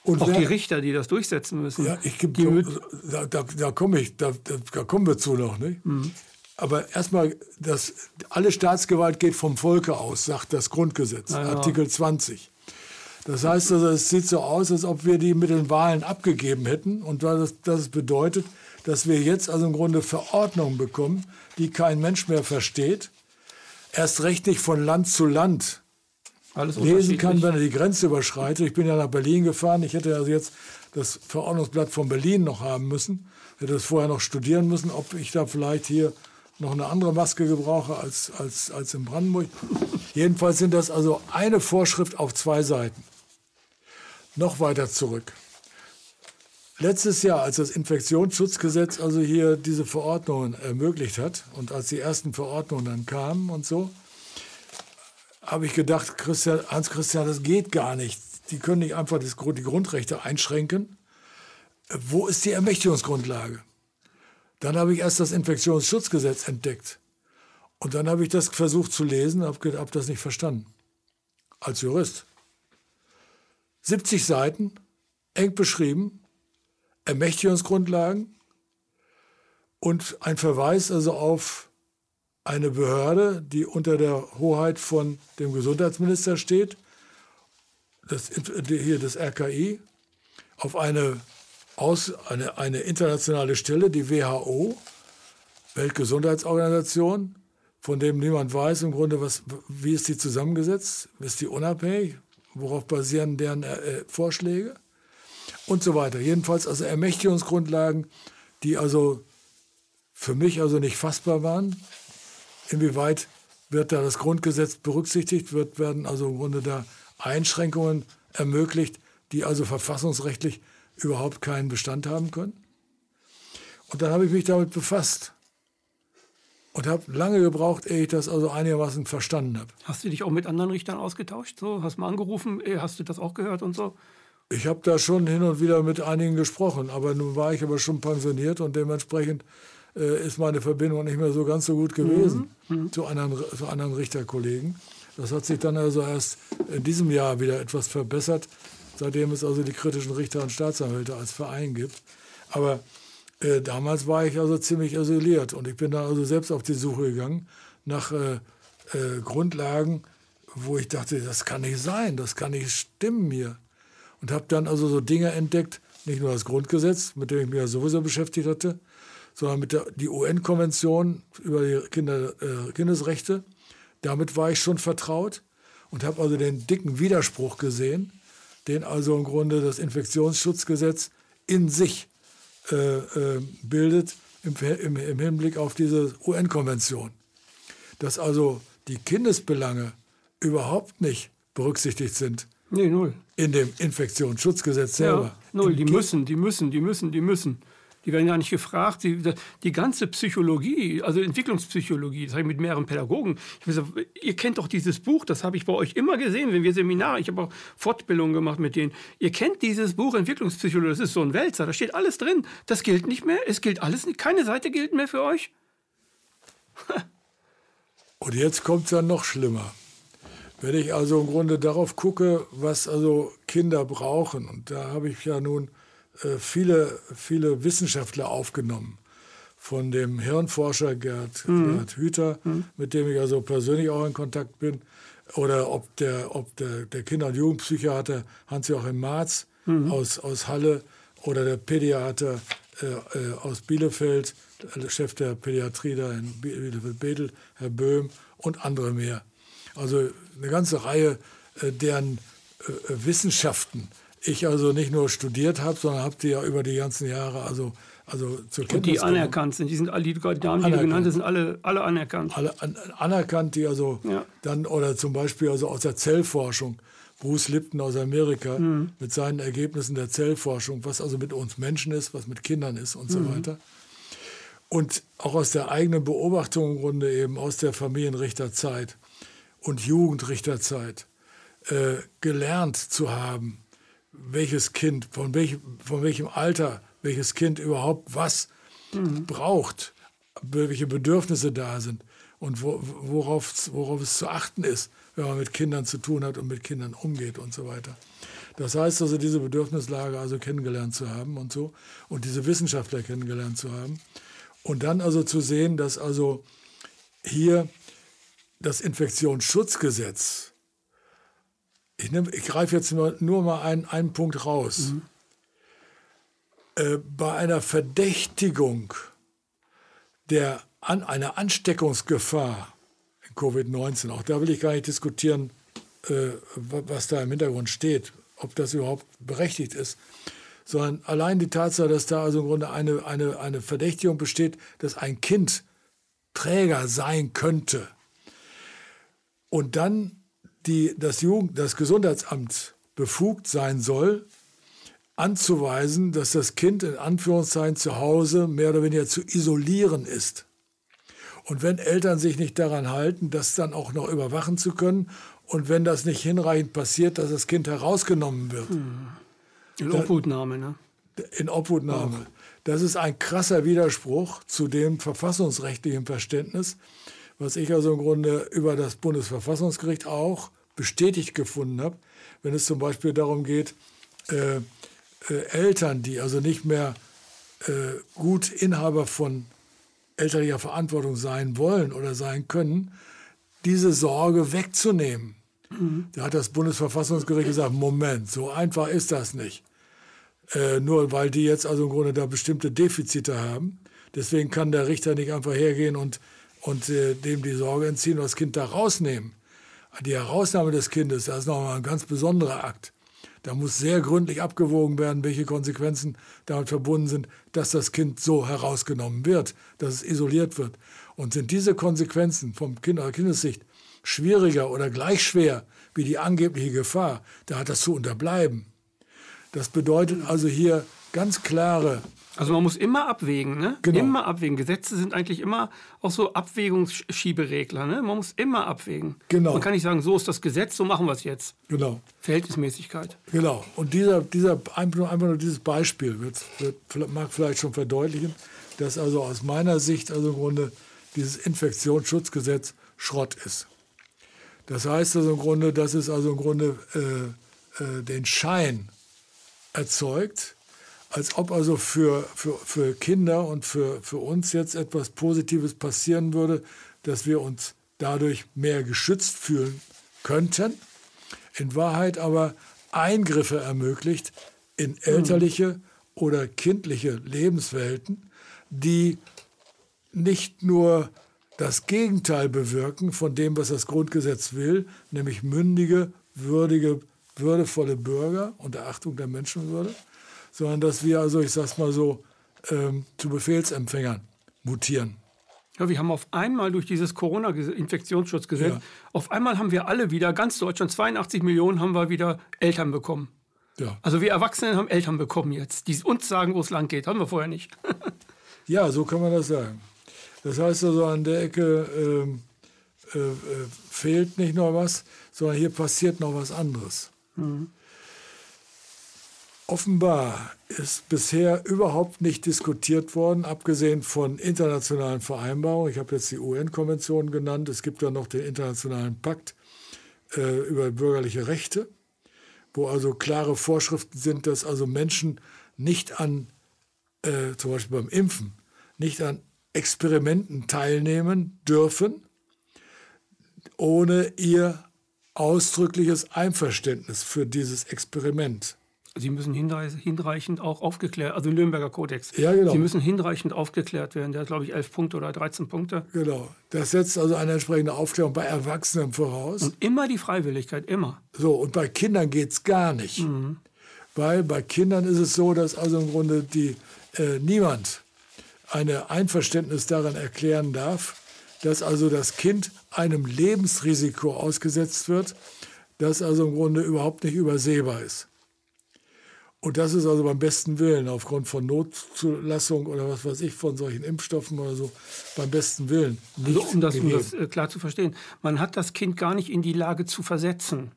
Und Auch wer, die Richter, die das durchsetzen müssen. Ja, ich geb, da, da, da komme ich, da, da, kommen wir zu noch, nicht? Mhm. Aber erstmal, das, alle Staatsgewalt geht vom Volke aus, sagt das Grundgesetz, Ja, ja. Artikel 20. Das heißt also, es sieht so aus, als ob wir die mit den Wahlen abgegeben hätten. Und das, das bedeutet, dass wir jetzt also im Grunde Verordnungen bekommen, die kein Mensch mehr versteht. Erst recht nicht von Land zu Land alles lesen kann, wenn er die Grenze überschreitet. Ich bin ja nach Berlin gefahren. Ich hätte also jetzt das Verordnungsblatt von Berlin noch haben müssen. Hätte das vorher noch studieren müssen, ob ich da vielleicht hier noch eine andere Maske gebrauche als, als, als in Brandenburg. Jedenfalls sind das also eine Vorschrift auf zwei Seiten. Noch weiter zurück. Letztes Jahr, als das Infektionsschutzgesetz also hier diese Verordnungen ermöglicht hat und als die ersten Verordnungen dann kamen und so, habe ich gedacht, Christian, Hans Christian, das geht gar nicht. Die können nicht einfach das, die Grundrechte einschränken. Wo ist die Ermächtigungsgrundlage? Dann habe ich erst das Infektionsschutzgesetz entdeckt. Und dann habe ich das versucht zu lesen, habe hab das nicht verstanden. Als Jurist. 70 Seiten, eng beschrieben, Ermächtigungsgrundlagen und ein Verweis also auf eine Behörde, die unter der Hoheit von dem Gesundheitsminister steht, das, hier das RKI, auf eine, aus, eine, eine internationale Stelle, die WHO, Weltgesundheitsorganisation, von dem niemand weiß im Grunde, was, wie ist die zusammengesetzt, ist die unabhängig, worauf basieren deren äh, Vorschläge. Und so weiter. Jedenfalls also Ermächtigungsgrundlagen, die also für mich also nicht fassbar waren. Inwieweit wird da das Grundgesetz berücksichtigt, wird, werden also im Grunde da Einschränkungen ermöglicht, die also verfassungsrechtlich überhaupt keinen Bestand haben können. Und dann habe ich mich damit befasst und habe lange gebraucht, ehe ich das also einigermaßen verstanden habe. Hast du dich auch mit anderen Richtern ausgetauscht? So, hast du mal angerufen, hast du das auch gehört und so? Ich habe da schon hin und wieder mit einigen gesprochen, aber nun war ich aber schon pensioniert und dementsprechend äh, ist meine Verbindung nicht mehr so ganz so gut gewesen mhm. mhm. zu, anderen, zu anderen Richterkollegen. Das hat sich dann also erst in diesem Jahr wieder etwas verbessert, seitdem es also die kritischen Richter und Staatsanwälte als Verein gibt. Aber äh, damals war ich also ziemlich isoliert und ich bin dann also selbst auf die Suche gegangen nach äh, äh, Grundlagen, wo ich dachte, das kann nicht sein, das kann nicht stimmen hier. Und habe dann also so Dinge entdeckt, nicht nur das Grundgesetz, mit dem ich mich ja sowieso beschäftigt hatte, sondern mit der die UN-Konvention über die Kinder, äh, Kindesrechte. Damit war ich schon vertraut und habe also den dicken Widerspruch gesehen, den also im Grunde das Infektionsschutzgesetz in sich äh, äh, bildet im, im, im Hinblick auf diese UN-Konvention. Dass also die Kindesbelange überhaupt nicht berücksichtigt sind. Nee, null. In dem Infektionsschutzgesetz selber. Ja, null, die müssen, die müssen, die müssen, die müssen. Die werden gar nicht gefragt. Die, die ganze Psychologie, also Entwicklungspsychologie, das habe ich mit mehreren Pädagogen. Ich gesagt, ihr kennt doch dieses Buch, das habe ich bei euch immer gesehen, wenn wir Seminare, ich habe auch Fortbildungen gemacht mit denen. Ihr kennt dieses Buch Entwicklungspsychologie, das ist so ein Wälzer, da steht alles drin. Das gilt nicht mehr, es gilt alles nicht, keine Seite gilt mehr für euch. Und jetzt kommt es dann noch schlimmer. Wenn ich also im Grunde darauf gucke, was also Kinder brauchen, und da habe ich ja nun äh, viele, viele Wissenschaftler aufgenommen. Von dem Hirnforscher Gerd, mhm. Gerd Hüther, mhm. mit dem ich also persönlich auch in Kontakt bin, oder ob der, ob der, der Kinder- und Jugendpsychiater Hans-Joachim Marz mhm. aus, aus Halle oder der Pädiater äh, äh, aus Bielefeld, der Chef der Pädiatrie da in Bielefeld-Bedel, Herr Böhm und andere mehr. Also eine ganze Reihe, äh, deren äh, Wissenschaften ich also nicht nur studiert habe, sondern habe die ja über die ganzen Jahre also, also zur Kenntnis Und die anerkannt sind, die sind alle, die, die Namen, die du genannt hast, sind alle, alle anerkannt. Alle an, anerkannt, die also ja. dann, oder zum Beispiel also aus der Zellforschung, Bruce Lipton aus Amerika mhm. mit seinen Ergebnissen der Zellforschung, was also mit uns Menschen ist, was mit Kindern ist und mhm. so weiter. Und auch aus der eigenen Beobachtung im Grunde eben aus der Familienrichterzeit und Jugendrichterzeit äh, gelernt zu haben, welches Kind, von welchem, von welchem Alter welches Kind überhaupt was mhm. braucht, welche Bedürfnisse da sind und wo, worauf, worauf es zu achten ist, wenn man mit Kindern zu tun hat und mit Kindern umgeht und so weiter. Das heißt also, diese Bedürfnislage also kennengelernt zu haben und so und diese Wissenschaftler kennengelernt zu haben und dann also zu sehen, dass also hier das Infektionsschutzgesetz ich, nehm, ich greife jetzt nur, nur mal einen, einen Punkt raus. Mhm. Äh, bei einer Verdächtigung der, an, einer Ansteckungsgefahr in Covid-19, auch da will ich gar nicht diskutieren, äh, was da im Hintergrund steht, ob das überhaupt berechtigt ist, sondern allein die Tatsache, dass da also im Grunde eine, eine, eine Verdächtigung besteht, dass ein Kind Träger sein könnte. Und dann die, das, Jugend, das Gesundheitsamt befugt sein soll, anzuweisen, dass das Kind in Anführungszeichen zu Hause mehr oder weniger zu isolieren ist. Und wenn Eltern sich nicht daran halten, das dann auch noch überwachen zu können und wenn das nicht hinreichend passiert, dass das Kind herausgenommen wird. Hm. In Obhutnahme, ne? In Obhutnahme. Das ist ein krasser Widerspruch zu dem verfassungsrechtlichen Verständnis, was ich also im Grunde über das Bundesverfassungsgericht auch bestätigt gefunden habe, wenn es zum Beispiel darum geht, äh, äh, Eltern, die also nicht mehr äh, gut Inhaber von elterlicher Verantwortung sein wollen oder sein können, diese Sorge wegzunehmen. Mhm. Da hat das Bundesverfassungsgericht gesagt, Moment, so einfach ist das nicht. Äh, nur weil die jetzt also im Grunde da bestimmte Defizite haben. Deswegen kann der Richter nicht einfach hergehen und und äh, dem die Sorge entziehen und das Kind da rausnehmen. Die Herausnahme des Kindes, das ist nochmal ein ganz besonderer Akt. Da muss sehr gründlich abgewogen werden, welche Konsequenzen damit verbunden sind, dass das Kind so herausgenommen wird, dass es isoliert wird. Und sind diese Konsequenzen vom Kind oder Kindessicht schwieriger oder gleich schwer wie die angebliche Gefahr, da hat das zu unterbleiben. Das bedeutet also hier ganz klare also man muss immer abwägen, ne? Genau. Immer abwägen. Gesetze sind eigentlich immer auch so Abwägungsschieberegler, ne? Man muss immer abwägen. Genau. Man kann nicht sagen, so ist das Gesetz, so machen wir es jetzt. Genau. Verhältnismäßigkeit. Genau. Und dieser, dieser einfach nur dieses Beispiel wird, wird, mag vielleicht schon verdeutlichen, dass also aus meiner Sicht also im Grunde dieses Infektionsschutzgesetz Schrott ist. Das heißt also im Grunde, dass es also im Grunde äh, äh, den Schein erzeugt, als ob also für, für, für Kinder und für, für uns jetzt etwas Positives passieren würde, dass wir uns dadurch mehr geschützt fühlen könnten. In Wahrheit aber Eingriffe ermöglicht in elterliche oder kindliche Lebenswelten, die nicht nur das Gegenteil bewirken von dem, was das Grundgesetz will, nämlich mündige, würdige, würdevolle Bürger unter Achtung der Menschenwürde, sondern dass wir also, ich sag's mal so, ähm, zu Befehlsempfängern mutieren. Ja, wir haben auf einmal durch dieses Corona-Infektionsschutzgesetz, ja. auf einmal haben wir alle wieder, ganz Deutschland, 82 Millionen haben wir wieder Eltern bekommen. Ja. Also wir Erwachsenen haben Eltern bekommen jetzt, die uns sagen, wo es lang geht. Haben wir vorher nicht. ja, so kann man das sagen. Das heißt also, an der Ecke äh, äh, fehlt nicht nur was, sondern hier passiert noch was anderes. Mhm. Offenbar ist bisher überhaupt nicht diskutiert worden, abgesehen von internationalen Vereinbarungen. Ich habe jetzt die UN-Konvention genannt. Es gibt dann noch den Internationalen Pakt äh, über bürgerliche Rechte, wo also klare Vorschriften sind, dass also Menschen nicht an, äh, zum Beispiel beim Impfen, nicht an Experimenten teilnehmen dürfen, ohne ihr ausdrückliches Einverständnis für dieses Experiment. Sie müssen hinreichend auch aufgeklärt, also Nürnberger Kodex. Ja, genau. Sie müssen hinreichend aufgeklärt werden. Der hat, glaube ich, elf Punkte oder 13 Punkte. Genau. Das setzt also eine entsprechende Aufklärung bei Erwachsenen voraus. Und immer die Freiwilligkeit, immer. So, und bei Kindern geht es gar nicht. Mhm. Weil bei Kindern ist es so, dass also im Grunde die, äh, niemand ein Einverständnis daran erklären darf, dass also das Kind einem Lebensrisiko ausgesetzt wird, das also im Grunde überhaupt nicht übersehbar ist. Und das ist also beim besten Willen, aufgrund von Notzulassung oder was weiß ich, von solchen Impfstoffen oder so, beim besten Willen. Also um das, um das äh, klar zu verstehen, man hat das Kind gar nicht in die Lage zu versetzen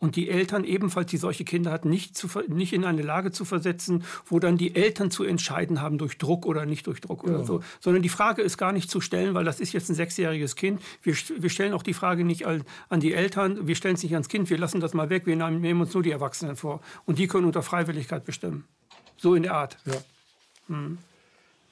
und die Eltern ebenfalls, die solche Kinder hatten, nicht, zu, nicht in eine Lage zu versetzen, wo dann die Eltern zu entscheiden haben, durch Druck oder nicht durch Druck ja. oder so. Sondern die Frage ist gar nicht zu stellen, weil das ist jetzt ein sechsjähriges Kind. Wir, wir stellen auch die Frage nicht an, an die Eltern, wir stellen es nicht ans Kind, wir lassen das mal weg, wir nehmen uns nur die Erwachsenen vor. Und die können unter Freiwilligkeit bestimmen. So in der Art. Ja. Hm.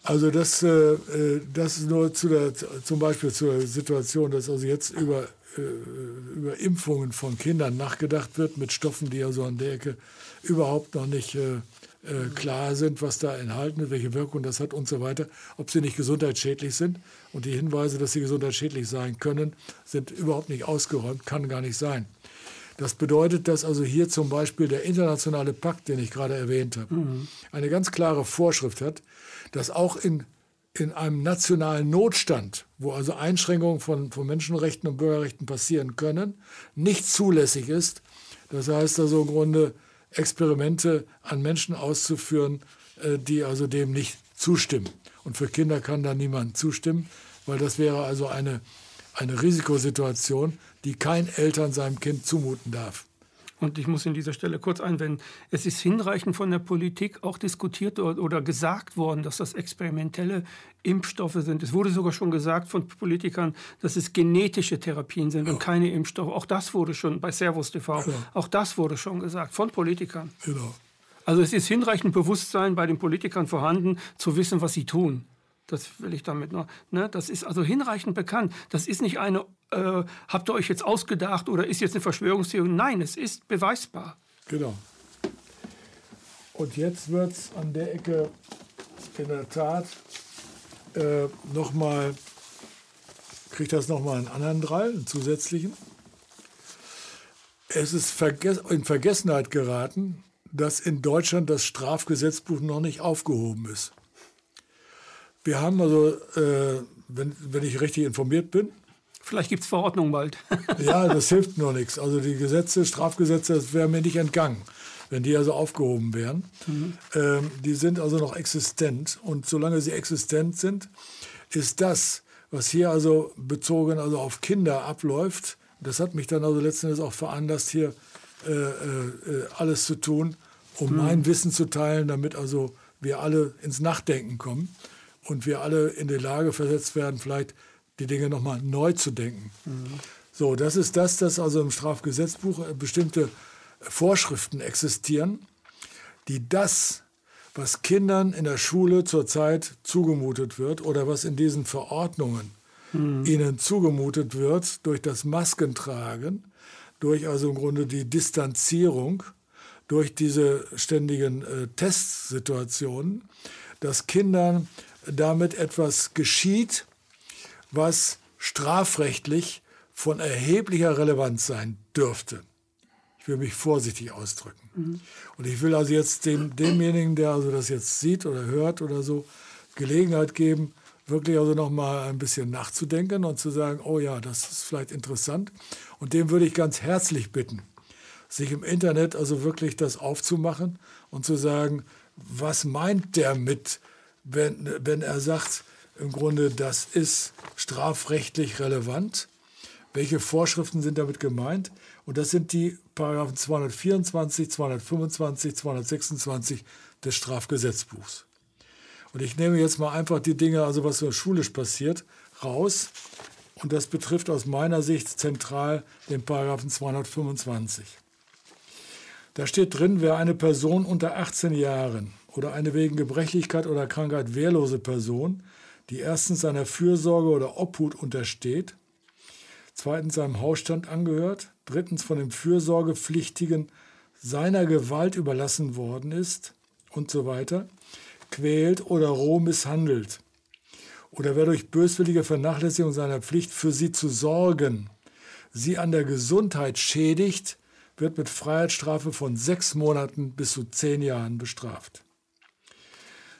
Also das, äh, äh das ist nur zu der, zum Beispiel zur Situation, dass also jetzt über über Impfungen von Kindern nachgedacht wird mit Stoffen, die ja so an der Ecke überhaupt noch nicht äh, äh, klar sind, was da enthalten ist, welche Wirkung das hat und so weiter, ob sie nicht gesundheitsschädlich sind. Und die Hinweise, dass sie gesundheitsschädlich sein können, sind überhaupt nicht ausgeräumt, kann gar nicht sein. Das bedeutet, dass also hier zum Beispiel der internationale Pakt, den ich gerade erwähnt habe, mhm. eine ganz klare Vorschrift hat, dass auch in in einem nationalen Notstand, wo also Einschränkungen von, von Menschenrechten und Bürgerrechten passieren können, nicht zulässig ist. Das heißt also im Grunde Experimente an Menschen auszuführen, äh, die also dem nicht zustimmen. Und für Kinder kann da niemand zustimmen, weil das wäre also eine, eine Risikosituation, die kein Eltern seinem Kind zumuten darf. Und ich muss in dieser Stelle kurz einwenden, es ist hinreichend von der Politik auch diskutiert oder gesagt worden, dass das experimentelle Impfstoffe sind. Es wurde sogar schon gesagt von Politikern, dass es genetische Therapien sind und keine Impfstoffe. Auch das wurde schon bei Servus TV, ja. auch das wurde schon gesagt von Politikern. Genau. Also es ist hinreichend Bewusstsein bei den Politikern vorhanden, zu wissen, was sie tun. Das will ich damit noch. Ne? Das ist also hinreichend bekannt. Das ist nicht eine äh, habt ihr euch jetzt ausgedacht oder ist jetzt eine Verschwörungstheorie? Nein, es ist beweisbar. Genau. Und jetzt wird es an der Ecke in der Tat äh, nochmal, kriegt das nochmal einen anderen Drall, einen zusätzlichen. Es ist in Vergessenheit geraten, dass in Deutschland das Strafgesetzbuch noch nicht aufgehoben ist. Wir haben also, äh, wenn, wenn ich richtig informiert bin, Vielleicht gibt es Verordnungen bald. ja, das hilft nur nichts. Also die Gesetze, Strafgesetze, das wäre mir nicht entgangen, wenn die also aufgehoben wären. Mhm. Ähm, die sind also noch existent. Und solange sie existent sind, ist das, was hier also bezogen also auf Kinder abläuft, das hat mich dann also letztendlich auch veranlasst, hier äh, äh, alles zu tun, um mhm. mein Wissen zu teilen, damit also wir alle ins Nachdenken kommen und wir alle in die Lage versetzt werden, vielleicht die Dinge nochmal neu zu denken. Mhm. So, das ist das, dass also im Strafgesetzbuch äh, bestimmte Vorschriften existieren, die das, was Kindern in der Schule zurzeit zugemutet wird oder was in diesen Verordnungen mhm. ihnen zugemutet wird durch das Maskentragen, durch also im Grunde die Distanzierung, durch diese ständigen äh, Testsituationen, dass Kindern damit etwas geschieht, was strafrechtlich von erheblicher Relevanz sein dürfte. Ich will mich vorsichtig ausdrücken. Mhm. Und ich will also jetzt dem, demjenigen, der also das jetzt sieht oder hört oder so, Gelegenheit geben, wirklich also noch mal ein bisschen nachzudenken und zu sagen, oh ja, das ist vielleicht interessant. Und dem würde ich ganz herzlich bitten, sich im Internet also wirklich das aufzumachen und zu sagen, was meint der mit, wenn, wenn er sagt, im Grunde, das ist strafrechtlich relevant. Welche Vorschriften sind damit gemeint? Und das sind die Paragraphen 224, 225, 226 des Strafgesetzbuchs. Und ich nehme jetzt mal einfach die Dinge, also was so schulisch passiert, raus. Und das betrifft aus meiner Sicht zentral den Paragraphen 225. Da steht drin, wer eine Person unter 18 Jahren oder eine wegen Gebrechlichkeit oder Krankheit wehrlose Person die erstens seiner Fürsorge oder Obhut untersteht, zweitens seinem Hausstand angehört, drittens von dem Fürsorgepflichtigen seiner Gewalt überlassen worden ist und so weiter, quält oder roh misshandelt oder wer durch böswillige Vernachlässigung seiner Pflicht für sie zu sorgen, sie an der Gesundheit schädigt, wird mit Freiheitsstrafe von sechs Monaten bis zu zehn Jahren bestraft.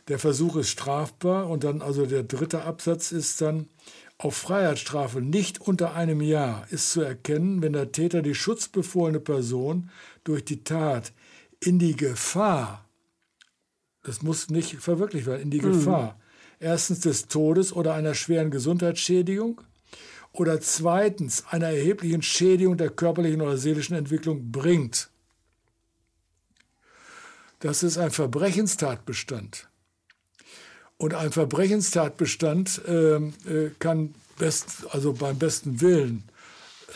Der Versuch ist strafbar und dann also der dritte Absatz ist dann auf Freiheitsstrafe nicht unter einem Jahr ist zu erkennen, wenn der Täter die schutzbefohlene Person durch die Tat in die Gefahr, das muss nicht verwirklicht werden, in die mhm. Gefahr, erstens des Todes oder einer schweren Gesundheitsschädigung oder zweitens einer erheblichen Schädigung der körperlichen oder seelischen Entwicklung bringt. Das ist ein Verbrechenstatbestand. Und ein Verbrechenstatbestand äh, äh, kann best, also beim besten Willen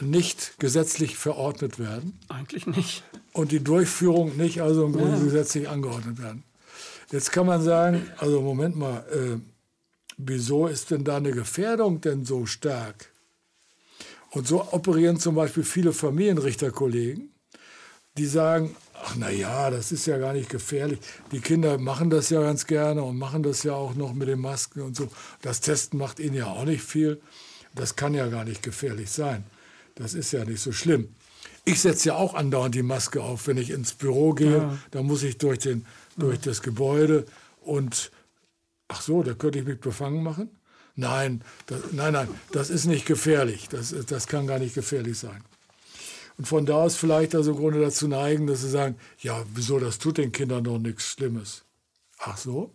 nicht gesetzlich verordnet werden. Eigentlich nicht. Und die Durchführung nicht, also im Grunde ja. gesetzlich angeordnet werden. Jetzt kann man sagen, also Moment mal, äh, wieso ist denn da eine Gefährdung denn so stark? Und so operieren zum Beispiel viele Familienrichterkollegen, die sagen, ach na ja, das ist ja gar nicht gefährlich. Die Kinder machen das ja ganz gerne und machen das ja auch noch mit den Masken und so. Das Testen macht ihnen ja auch nicht viel. Das kann ja gar nicht gefährlich sein. Das ist ja nicht so schlimm. Ich setze ja auch andauernd die Maske auf, wenn ich ins Büro gehe. Ja. Da muss ich durch, den, durch das Gebäude und ach so, da könnte ich mich befangen machen. Nein, das, nein, nein, das ist nicht gefährlich. Das, das kann gar nicht gefährlich sein. Und von da aus vielleicht also Grunde dazu neigen, dass sie sagen, ja, wieso, das tut den Kindern doch nichts Schlimmes. Ach so?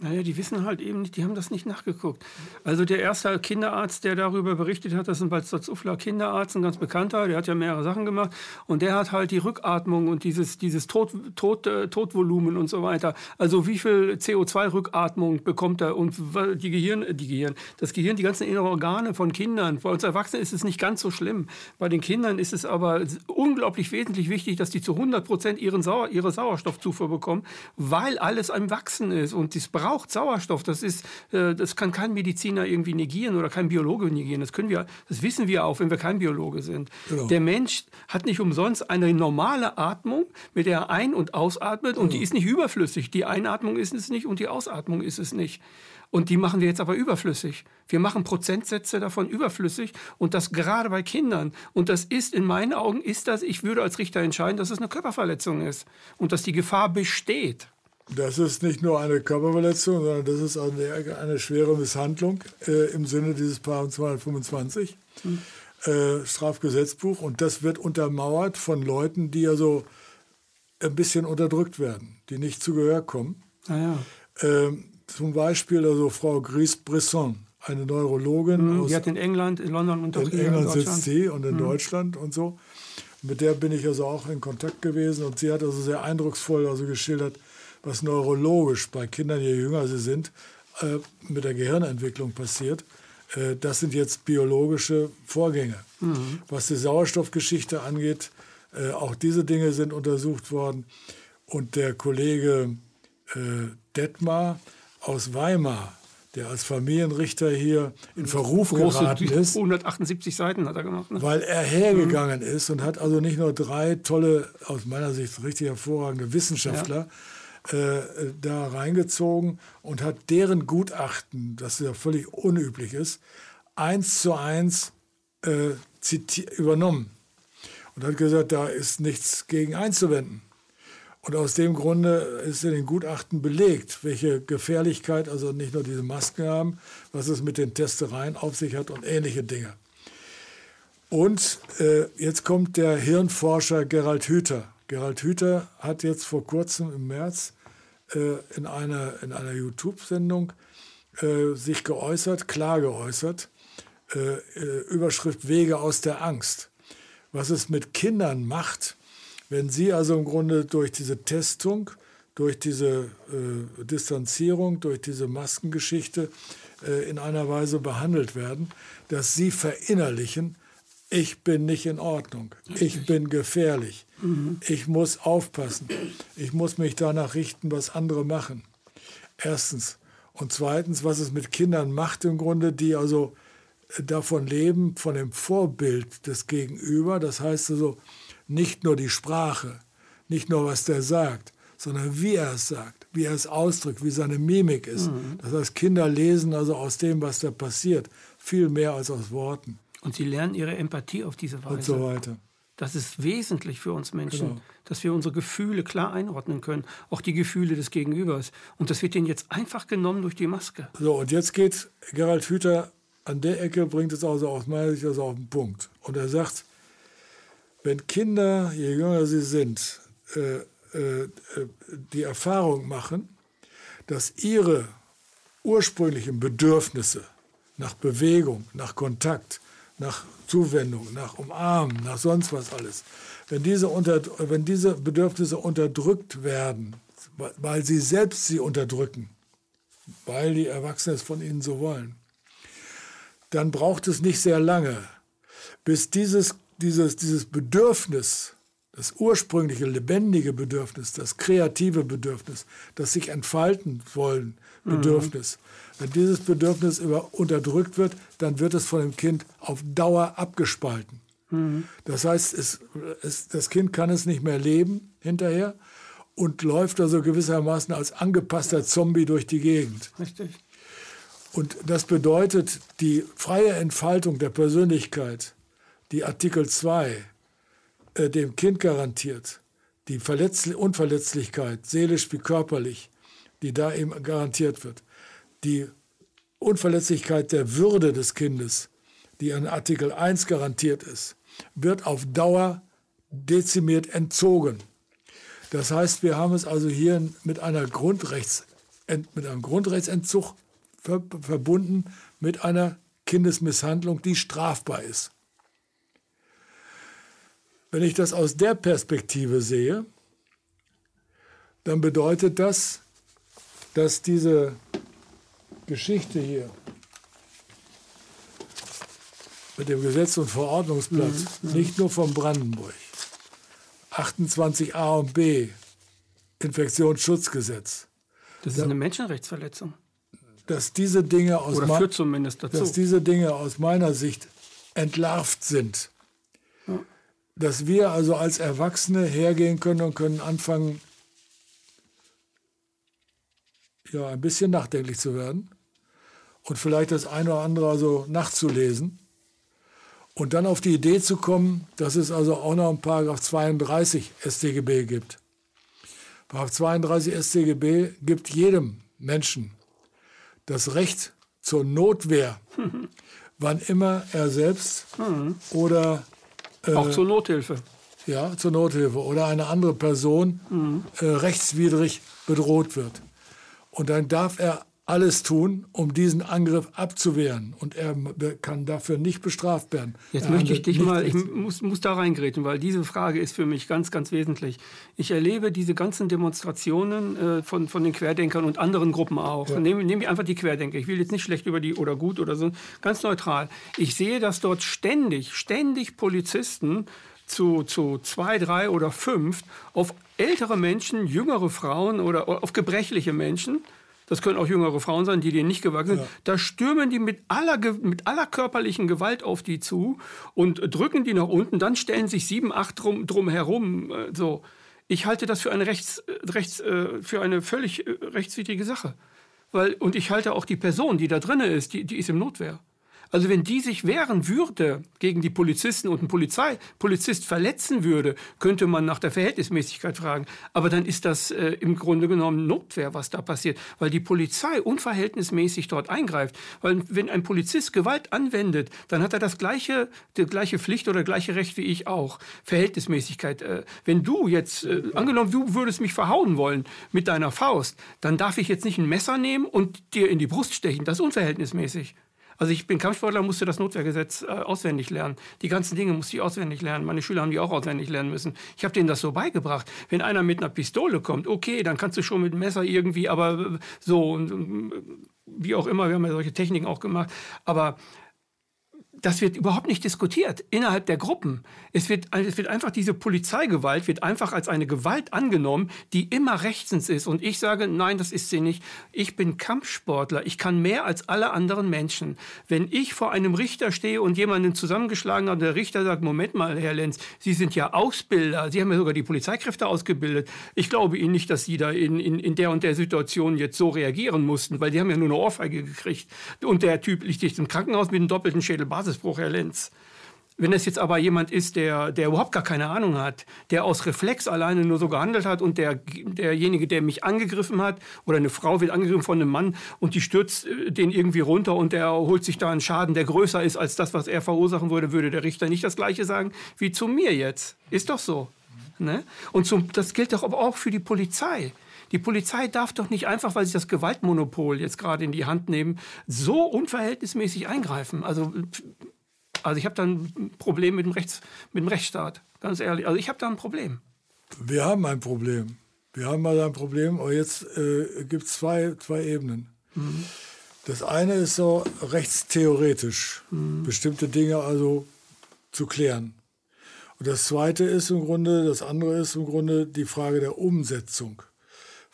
Naja, die wissen halt eben nicht, die haben das nicht nachgeguckt. Also der erste Kinderarzt, der darüber berichtet hat, das ist ein Balzufler Kinderarzt, ein ganz bekannter, der hat ja mehrere Sachen gemacht und der hat halt die Rückatmung und dieses, dieses Tod, Tod, äh, Todvolumen und so weiter. Also wie viel CO2-Rückatmung bekommt er und die Gehirn, die Gehirn, das Gehirn, die ganzen inneren Organe von Kindern. Bei uns Erwachsenen ist es nicht ganz so schlimm. Bei den Kindern ist es aber unglaublich wesentlich wichtig, dass die zu 100 Prozent ihre Sauerstoffzufuhr bekommen, weil alles am Wachsen ist und das braucht Sauerstoff. Das, ist, äh, das kann kein Mediziner irgendwie negieren oder kein Biologe negieren. Das, können wir, das wissen wir auch, wenn wir kein Biologe sind. Genau. Der Mensch hat nicht umsonst eine normale Atmung, mit der er ein- und ausatmet. Und genau. die ist nicht überflüssig. Die Einatmung ist es nicht und die Ausatmung ist es nicht. Und die machen wir jetzt aber überflüssig. Wir machen Prozentsätze davon überflüssig und das gerade bei Kindern. Und das ist in meinen Augen, ist das, ich würde als Richter entscheiden, dass es eine Körperverletzung ist und dass die Gefahr besteht. Das ist nicht nur eine Körperverletzung, sondern das ist eine, eine schwere Misshandlung äh, im Sinne dieses Paragraph 225 hm. äh, Strafgesetzbuch. Und das wird untermauert von Leuten, die also ein bisschen unterdrückt werden, die nicht zu Gehör kommen. Ah ja. ähm, zum Beispiel also Frau Gries-Brisson, eine Neurologin. Mhm, aus, die hat in England, in London und in England in sitzt sie und in mhm. Deutschland und so. Mit der bin ich also auch in Kontakt gewesen und sie hat also sehr eindrucksvoll also geschildert, was neurologisch bei Kindern, je jünger sie sind, äh, mit der Gehirnentwicklung passiert. Äh, das sind jetzt biologische Vorgänge. Mhm. Was die Sauerstoffgeschichte angeht, äh, auch diese Dinge sind untersucht worden. Und der Kollege äh, Detmar aus Weimar, der als Familienrichter hier in Verruf Große, geraten ist. 178 Seiten hat er gemacht. Ne? Weil er hergegangen mhm. ist und hat also nicht nur drei tolle, aus meiner Sicht richtig hervorragende Wissenschaftler ja. Äh, da reingezogen und hat deren Gutachten, das ja völlig unüblich ist, eins zu eins äh, übernommen. Und hat gesagt, da ist nichts gegen einzuwenden. Und aus dem Grunde ist in den Gutachten belegt, welche Gefährlichkeit, also nicht nur diese Masken haben, was es mit den Testereien auf sich hat und ähnliche Dinge. Und äh, jetzt kommt der Hirnforscher Gerald Hüther. Gerald Hüther hat jetzt vor kurzem im März in einer, in einer YouTube-Sendung äh, sich geäußert, klar geäußert, äh, äh, Überschrift Wege aus der Angst. Was es mit Kindern macht, wenn Sie also im Grunde durch diese Testung, durch diese äh, Distanzierung, durch diese Maskengeschichte äh, in einer Weise behandelt werden, dass Sie verinnerlichen, ich bin nicht in Ordnung, ich bin gefährlich, mhm. ich muss aufpassen, ich muss mich danach richten, was andere machen. Erstens. Und zweitens, was es mit Kindern macht im Grunde, die also davon leben, von dem Vorbild des Gegenüber. Das heißt also, nicht nur die Sprache, nicht nur was der sagt, sondern wie er es sagt, wie er es ausdrückt, wie seine Mimik ist. Mhm. Das heißt, Kinder lesen also aus dem, was da passiert, viel mehr als aus Worten. Und sie lernen ihre Empathie auf diese Weise. Und so weiter. Das ist wesentlich für uns Menschen, genau. dass wir unsere Gefühle klar einordnen können, auch die Gefühle des Gegenübers. Und das wird ihnen jetzt einfach genommen durch die Maske. So, und jetzt geht Gerald Hüther an der Ecke, bringt es also aus meiner Sicht also auf den Punkt. Und er sagt, wenn Kinder, je jünger sie sind, äh, äh, die Erfahrung machen, dass ihre ursprünglichen Bedürfnisse nach Bewegung, nach Kontakt, nach Zuwendung, nach Umarmen, nach sonst was alles, wenn diese, unter, wenn diese Bedürfnisse unterdrückt werden, weil sie selbst sie unterdrücken, weil die Erwachsenen es von ihnen so wollen, dann braucht es nicht sehr lange, bis dieses dieses, dieses Bedürfnis, das ursprüngliche, lebendige Bedürfnis, das kreative Bedürfnis, das sich entfalten wollen Bedürfnis, mhm. Wenn dieses Bedürfnis über, unterdrückt wird, dann wird es von dem Kind auf Dauer abgespalten. Mhm. Das heißt, es, es, das Kind kann es nicht mehr leben hinterher und läuft also gewissermaßen als angepasster Zombie durch die Gegend. Richtig. Und das bedeutet, die freie Entfaltung der Persönlichkeit die Artikel 2 äh, dem Kind garantiert, die Verletzli Unverletzlichkeit, seelisch wie körperlich, die da ihm garantiert wird, die Unverletzlichkeit der Würde des Kindes, die an Artikel 1 garantiert ist, wird auf Dauer dezimiert entzogen. Das heißt, wir haben es also hier mit, einer Grundrechts, mit einem Grundrechtsentzug verbunden mit einer Kindesmisshandlung, die strafbar ist. Wenn ich das aus der Perspektive sehe, dann bedeutet das, dass diese Geschichte hier mit dem Gesetz- und Verordnungsblatt mhm, mhm. nicht nur von Brandenburg, 28a und b, Infektionsschutzgesetz, Das ist eine Menschenrechtsverletzung. Dass diese Dinge aus Oder führt zumindest dazu. Dass diese Dinge aus meiner Sicht entlarvt sind. Ja. Dass wir also als Erwachsene hergehen können und können anfangen, ja, ein bisschen nachdenklich zu werden und vielleicht das eine oder andere also nachzulesen und dann auf die Idee zu kommen, dass es also auch noch einen Paragraph 32 StGB gibt. Paragraph 32 StGB gibt jedem Menschen das Recht zur Notwehr, wann immer er selbst oder äh, auch zur Nothilfe. Ja, zur Nothilfe oder eine andere Person mhm. äh, rechtswidrig bedroht wird. Und dann darf er alles tun, um diesen Angriff abzuwehren. Und er kann dafür nicht bestraft werden. Jetzt er möchte ich dich mal, ich muss, muss da reingräten, weil diese Frage ist für mich ganz, ganz wesentlich. Ich erlebe diese ganzen Demonstrationen äh, von, von den Querdenkern und anderen Gruppen auch. Ja. Nehmen nehm einfach die Querdenker. Ich will jetzt nicht schlecht über die oder gut oder so, ganz neutral. Ich sehe, dass dort ständig, ständig Polizisten zu, zu zwei, drei oder fünf auf ältere Menschen, jüngere Frauen oder auf gebrechliche Menschen das können auch jüngere Frauen sein, die denen nicht gewachsen sind, ja. da stürmen die mit aller, mit aller körperlichen Gewalt auf die zu und drücken die nach unten, dann stellen sich sieben, acht drum, drum herum. Äh, so. Ich halte das für eine, rechts, rechts, äh, für eine völlig äh, rechtswidrige Sache. Weil, und ich halte auch die Person, die da drin ist, die, die ist im Notwehr. Also wenn die sich wehren würde gegen die Polizisten und ein Polizei, Polizist verletzen würde, könnte man nach der Verhältnismäßigkeit fragen. Aber dann ist das äh, im Grunde genommen Notwehr, was da passiert, weil die Polizei unverhältnismäßig dort eingreift. Weil wenn ein Polizist Gewalt anwendet, dann hat er das gleiche, die gleiche Pflicht oder gleiche Recht wie ich auch. Verhältnismäßigkeit. Äh, wenn du jetzt, äh, angenommen, du würdest mich verhauen wollen mit deiner Faust, dann darf ich jetzt nicht ein Messer nehmen und dir in die Brust stechen. Das ist unverhältnismäßig. Also ich bin Kampfsportler, musste das Notwehrgesetz äh, auswendig lernen. Die ganzen Dinge musste ich auswendig lernen. Meine Schüler haben die auch auswendig lernen müssen. Ich habe denen das so beigebracht. Wenn einer mit einer Pistole kommt, okay, dann kannst du schon mit dem Messer irgendwie, aber äh, so, wie auch immer, wir haben ja solche Techniken auch gemacht. Aber das wird überhaupt nicht diskutiert innerhalb der Gruppen. Es wird, es wird einfach diese Polizeigewalt wird einfach als eine Gewalt angenommen, die immer rechtens ist. Und ich sage, nein, das ist sie nicht. Ich bin Kampfsportler. Ich kann mehr als alle anderen Menschen. Wenn ich vor einem Richter stehe und jemanden zusammengeschlagen habe, der Richter sagt, Moment mal, Herr Lenz, Sie sind ja Ausbilder. Sie haben ja sogar die Polizeikräfte ausgebildet. Ich glaube Ihnen nicht, dass Sie da in, in, in der und der Situation jetzt so reagieren mussten, weil die haben ja nur eine Ohrfeige gekriegt. Und der Typ liegt jetzt im Krankenhaus mit einem doppelten Schädelbasis. Basisbruch, Herr Lenz. Wenn es jetzt aber jemand ist, der, der überhaupt gar keine Ahnung hat, der aus Reflex alleine nur so gehandelt hat und der, derjenige, der mich angegriffen hat, oder eine Frau wird angegriffen von einem Mann und die stürzt äh, den irgendwie runter und der holt sich da einen Schaden, der größer ist als das, was er verursachen würde, würde der Richter nicht das Gleiche sagen wie zu mir jetzt. Ist doch so. Ne? Und zum, das gilt doch aber auch für die Polizei. Die Polizei darf doch nicht einfach, weil sie das Gewaltmonopol jetzt gerade in die Hand nehmen, so unverhältnismäßig eingreifen. Also, also ich habe da ein Problem mit dem, Rechts, mit dem Rechtsstaat, ganz ehrlich. Also ich habe da ein Problem. Wir haben ein Problem. Wir haben mal ein Problem, aber jetzt äh, gibt es zwei, zwei Ebenen. Mhm. Das eine ist so rechtstheoretisch, mhm. bestimmte Dinge also zu klären. Und das zweite ist im Grunde, das andere ist im Grunde die Frage der Umsetzung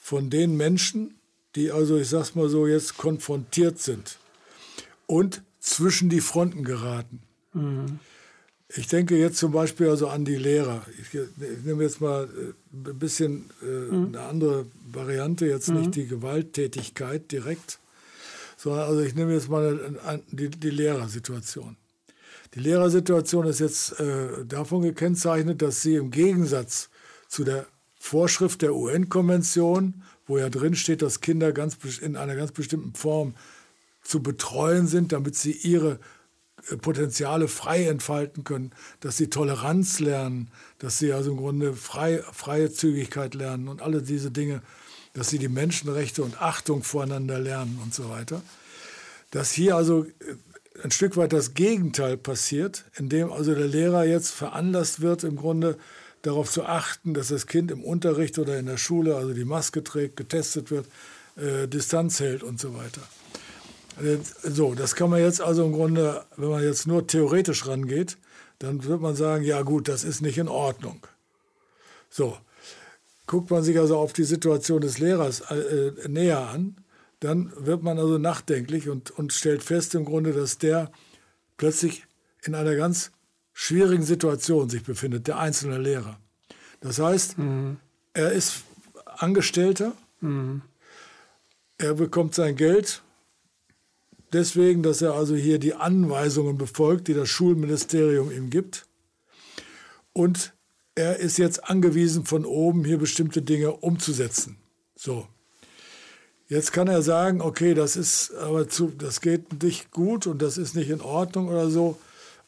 von den Menschen, die also, ich sag's mal so, jetzt konfrontiert sind und zwischen die Fronten geraten. Mhm. Ich denke jetzt zum Beispiel also an die Lehrer. Ich, ich nehme jetzt mal äh, ein bisschen äh, mhm. eine andere Variante, jetzt mhm. nicht die Gewalttätigkeit direkt, sondern also ich nehme jetzt mal die, die Lehrersituation. Die Lehrersituation ist jetzt äh, davon gekennzeichnet, dass sie im Gegensatz zu der Vorschrift der UN-Konvention, wo ja drin steht, dass Kinder ganz in einer ganz bestimmten Form zu betreuen sind, damit sie ihre äh, Potenziale frei entfalten können, dass sie Toleranz lernen, dass sie also im Grunde frei, freie Zügigkeit lernen und alle diese Dinge, dass sie die Menschenrechte und Achtung voreinander lernen und so weiter. Dass hier also äh, ein Stück weit das Gegenteil passiert, indem also der Lehrer jetzt veranlasst wird, im Grunde darauf zu achten, dass das Kind im Unterricht oder in der Schule also die Maske trägt, getestet wird, äh, Distanz hält und so weiter. Äh, so, das kann man jetzt also im Grunde, wenn man jetzt nur theoretisch rangeht, dann wird man sagen, ja gut, das ist nicht in Ordnung. So, guckt man sich also auf die Situation des Lehrers äh, näher an, dann wird man also nachdenklich und, und stellt fest im Grunde, dass der plötzlich in einer ganz schwierigen Situation sich befindet, der einzelne Lehrer. Das heißt, mhm. er ist Angestellter, mhm. er bekommt sein Geld deswegen, dass er also hier die Anweisungen befolgt, die das Schulministerium ihm gibt. Und er ist jetzt angewiesen, von oben hier bestimmte Dinge umzusetzen. So. Jetzt kann er sagen, okay, das ist aber zu, das geht nicht gut und das ist nicht in Ordnung oder so.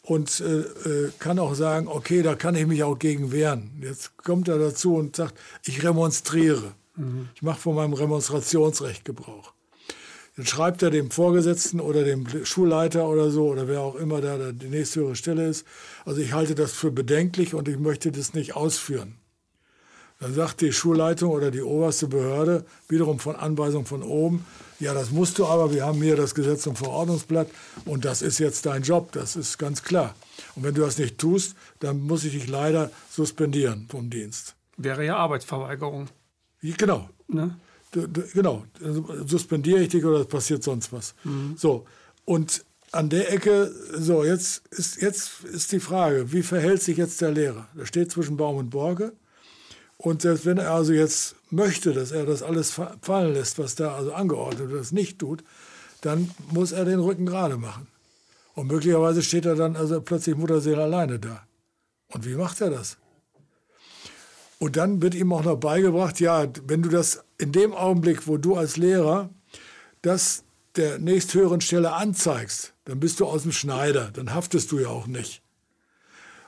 Und äh, äh, kann auch sagen, okay, da kann ich mich auch gegen wehren. Jetzt kommt er dazu und sagt, ich remonstriere. Mhm. Ich mache von meinem Remonstrationsrecht Gebrauch. Dann schreibt er dem Vorgesetzten oder dem Schulleiter oder so oder wer auch immer da die nächsthöhere Stelle ist. Also ich halte das für bedenklich und ich möchte das nicht ausführen. Dann sagt die Schulleitung oder die oberste Behörde wiederum von Anweisung von oben, ja, das musst du aber, wir haben hier das Gesetz und Verordnungsblatt und das ist jetzt dein Job, das ist ganz klar. Und wenn du das nicht tust, dann muss ich dich leider suspendieren vom Dienst. Wäre ja Arbeitsverweigerung. Genau. Ne? genau, suspendiere ich dich oder passiert sonst was. Mhm. So, und an der Ecke, so, jetzt ist, jetzt ist die Frage, wie verhält sich jetzt der Lehrer? Der steht zwischen Baum und Borke. Und selbst wenn er also jetzt möchte, dass er das alles fallen lässt, was da also angeordnet wird, das nicht tut, dann muss er den Rücken gerade machen. Und möglicherweise steht er dann also plötzlich Mutterseele alleine da. Und wie macht er das? Und dann wird ihm auch noch beigebracht, ja, wenn du das in dem Augenblick, wo du als Lehrer das der nächsthöheren Stelle anzeigst, dann bist du aus dem Schneider, dann haftest du ja auch nicht.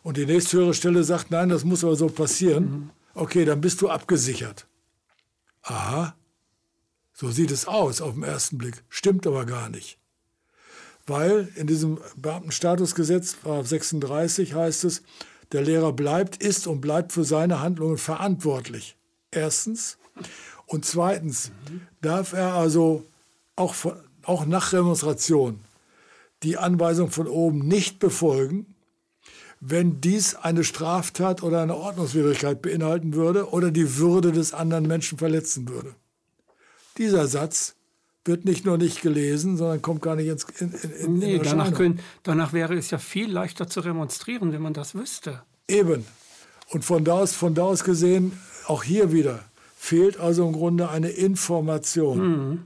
Und die nächsthöhere Stelle sagt, nein, das muss aber so passieren. Mhm. Okay, dann bist du abgesichert. Aha, so sieht es aus auf den ersten Blick, stimmt aber gar nicht. Weil in diesem Beamtenstatusgesetz, 36 heißt es, der Lehrer bleibt, ist und bleibt für seine Handlungen verantwortlich. Erstens. Und zweitens darf er also auch, auch nach Demonstration die Anweisung von oben nicht befolgen, wenn dies eine Straftat oder eine Ordnungswidrigkeit beinhalten würde oder die Würde des anderen Menschen verletzen würde. Dieser Satz wird nicht nur nicht gelesen, sondern kommt gar nicht ins in, in, nee, in danach, können, danach wäre es ja viel leichter zu remonstrieren, wenn man das wüsste. Eben. Und von da aus, von da aus gesehen, auch hier wieder, fehlt also im Grunde eine Information, mhm.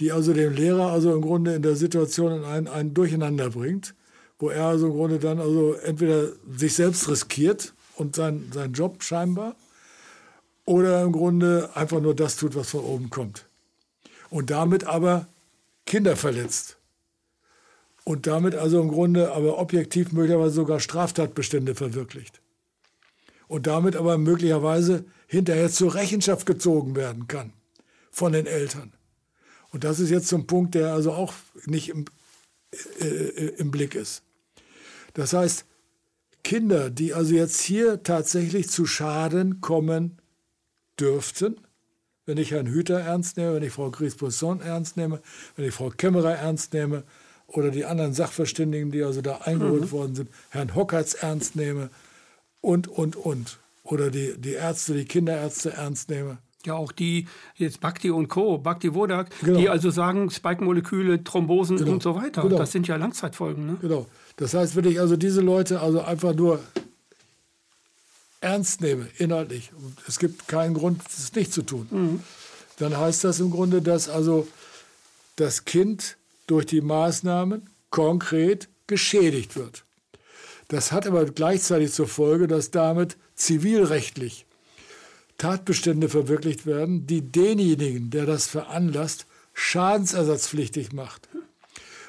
die also dem Lehrer also im Grunde in der Situation in ein, ein Durcheinander bringt, wo er also im Grunde dann also entweder sich selbst riskiert und sein, seinen Job scheinbar, oder im Grunde einfach nur das tut, was von oben kommt und damit aber Kinder verletzt. Und damit also im Grunde aber objektiv möglicherweise sogar Straftatbestände verwirklicht. Und damit aber möglicherweise hinterher zur Rechenschaft gezogen werden kann von den Eltern. Und das ist jetzt so ein Punkt, der also auch nicht im, äh, äh im Blick ist. Das heißt, Kinder, die also jetzt hier tatsächlich zu Schaden kommen dürften, wenn ich Herrn Hüter ernst nehme, wenn ich Frau Gries-Bosson ernst nehme, wenn ich Frau Kämmerer ernst nehme oder die anderen Sachverständigen, die also da eingeholt mhm. worden sind, Herrn Hockertz ernst nehme und, und, und. Oder die, die Ärzte, die Kinderärzte ernst nehme. Ja, auch die, jetzt Bhakti und Co., Bhakti Wodak, genau. die also sagen, Spike-Moleküle, Thrombosen genau. und so weiter. Genau. Das sind ja Langzeitfolgen. Ne? Genau. Das heißt, wenn ich also diese Leute also einfach nur ernst nehme, inhaltlich, und es gibt keinen Grund, es nicht zu tun, mhm. dann heißt das im Grunde, dass also das Kind durch die Maßnahmen konkret geschädigt wird. Das hat aber gleichzeitig zur Folge, dass damit zivilrechtlich Tatbestände verwirklicht werden, die denjenigen, der das veranlasst, schadensersatzpflichtig macht.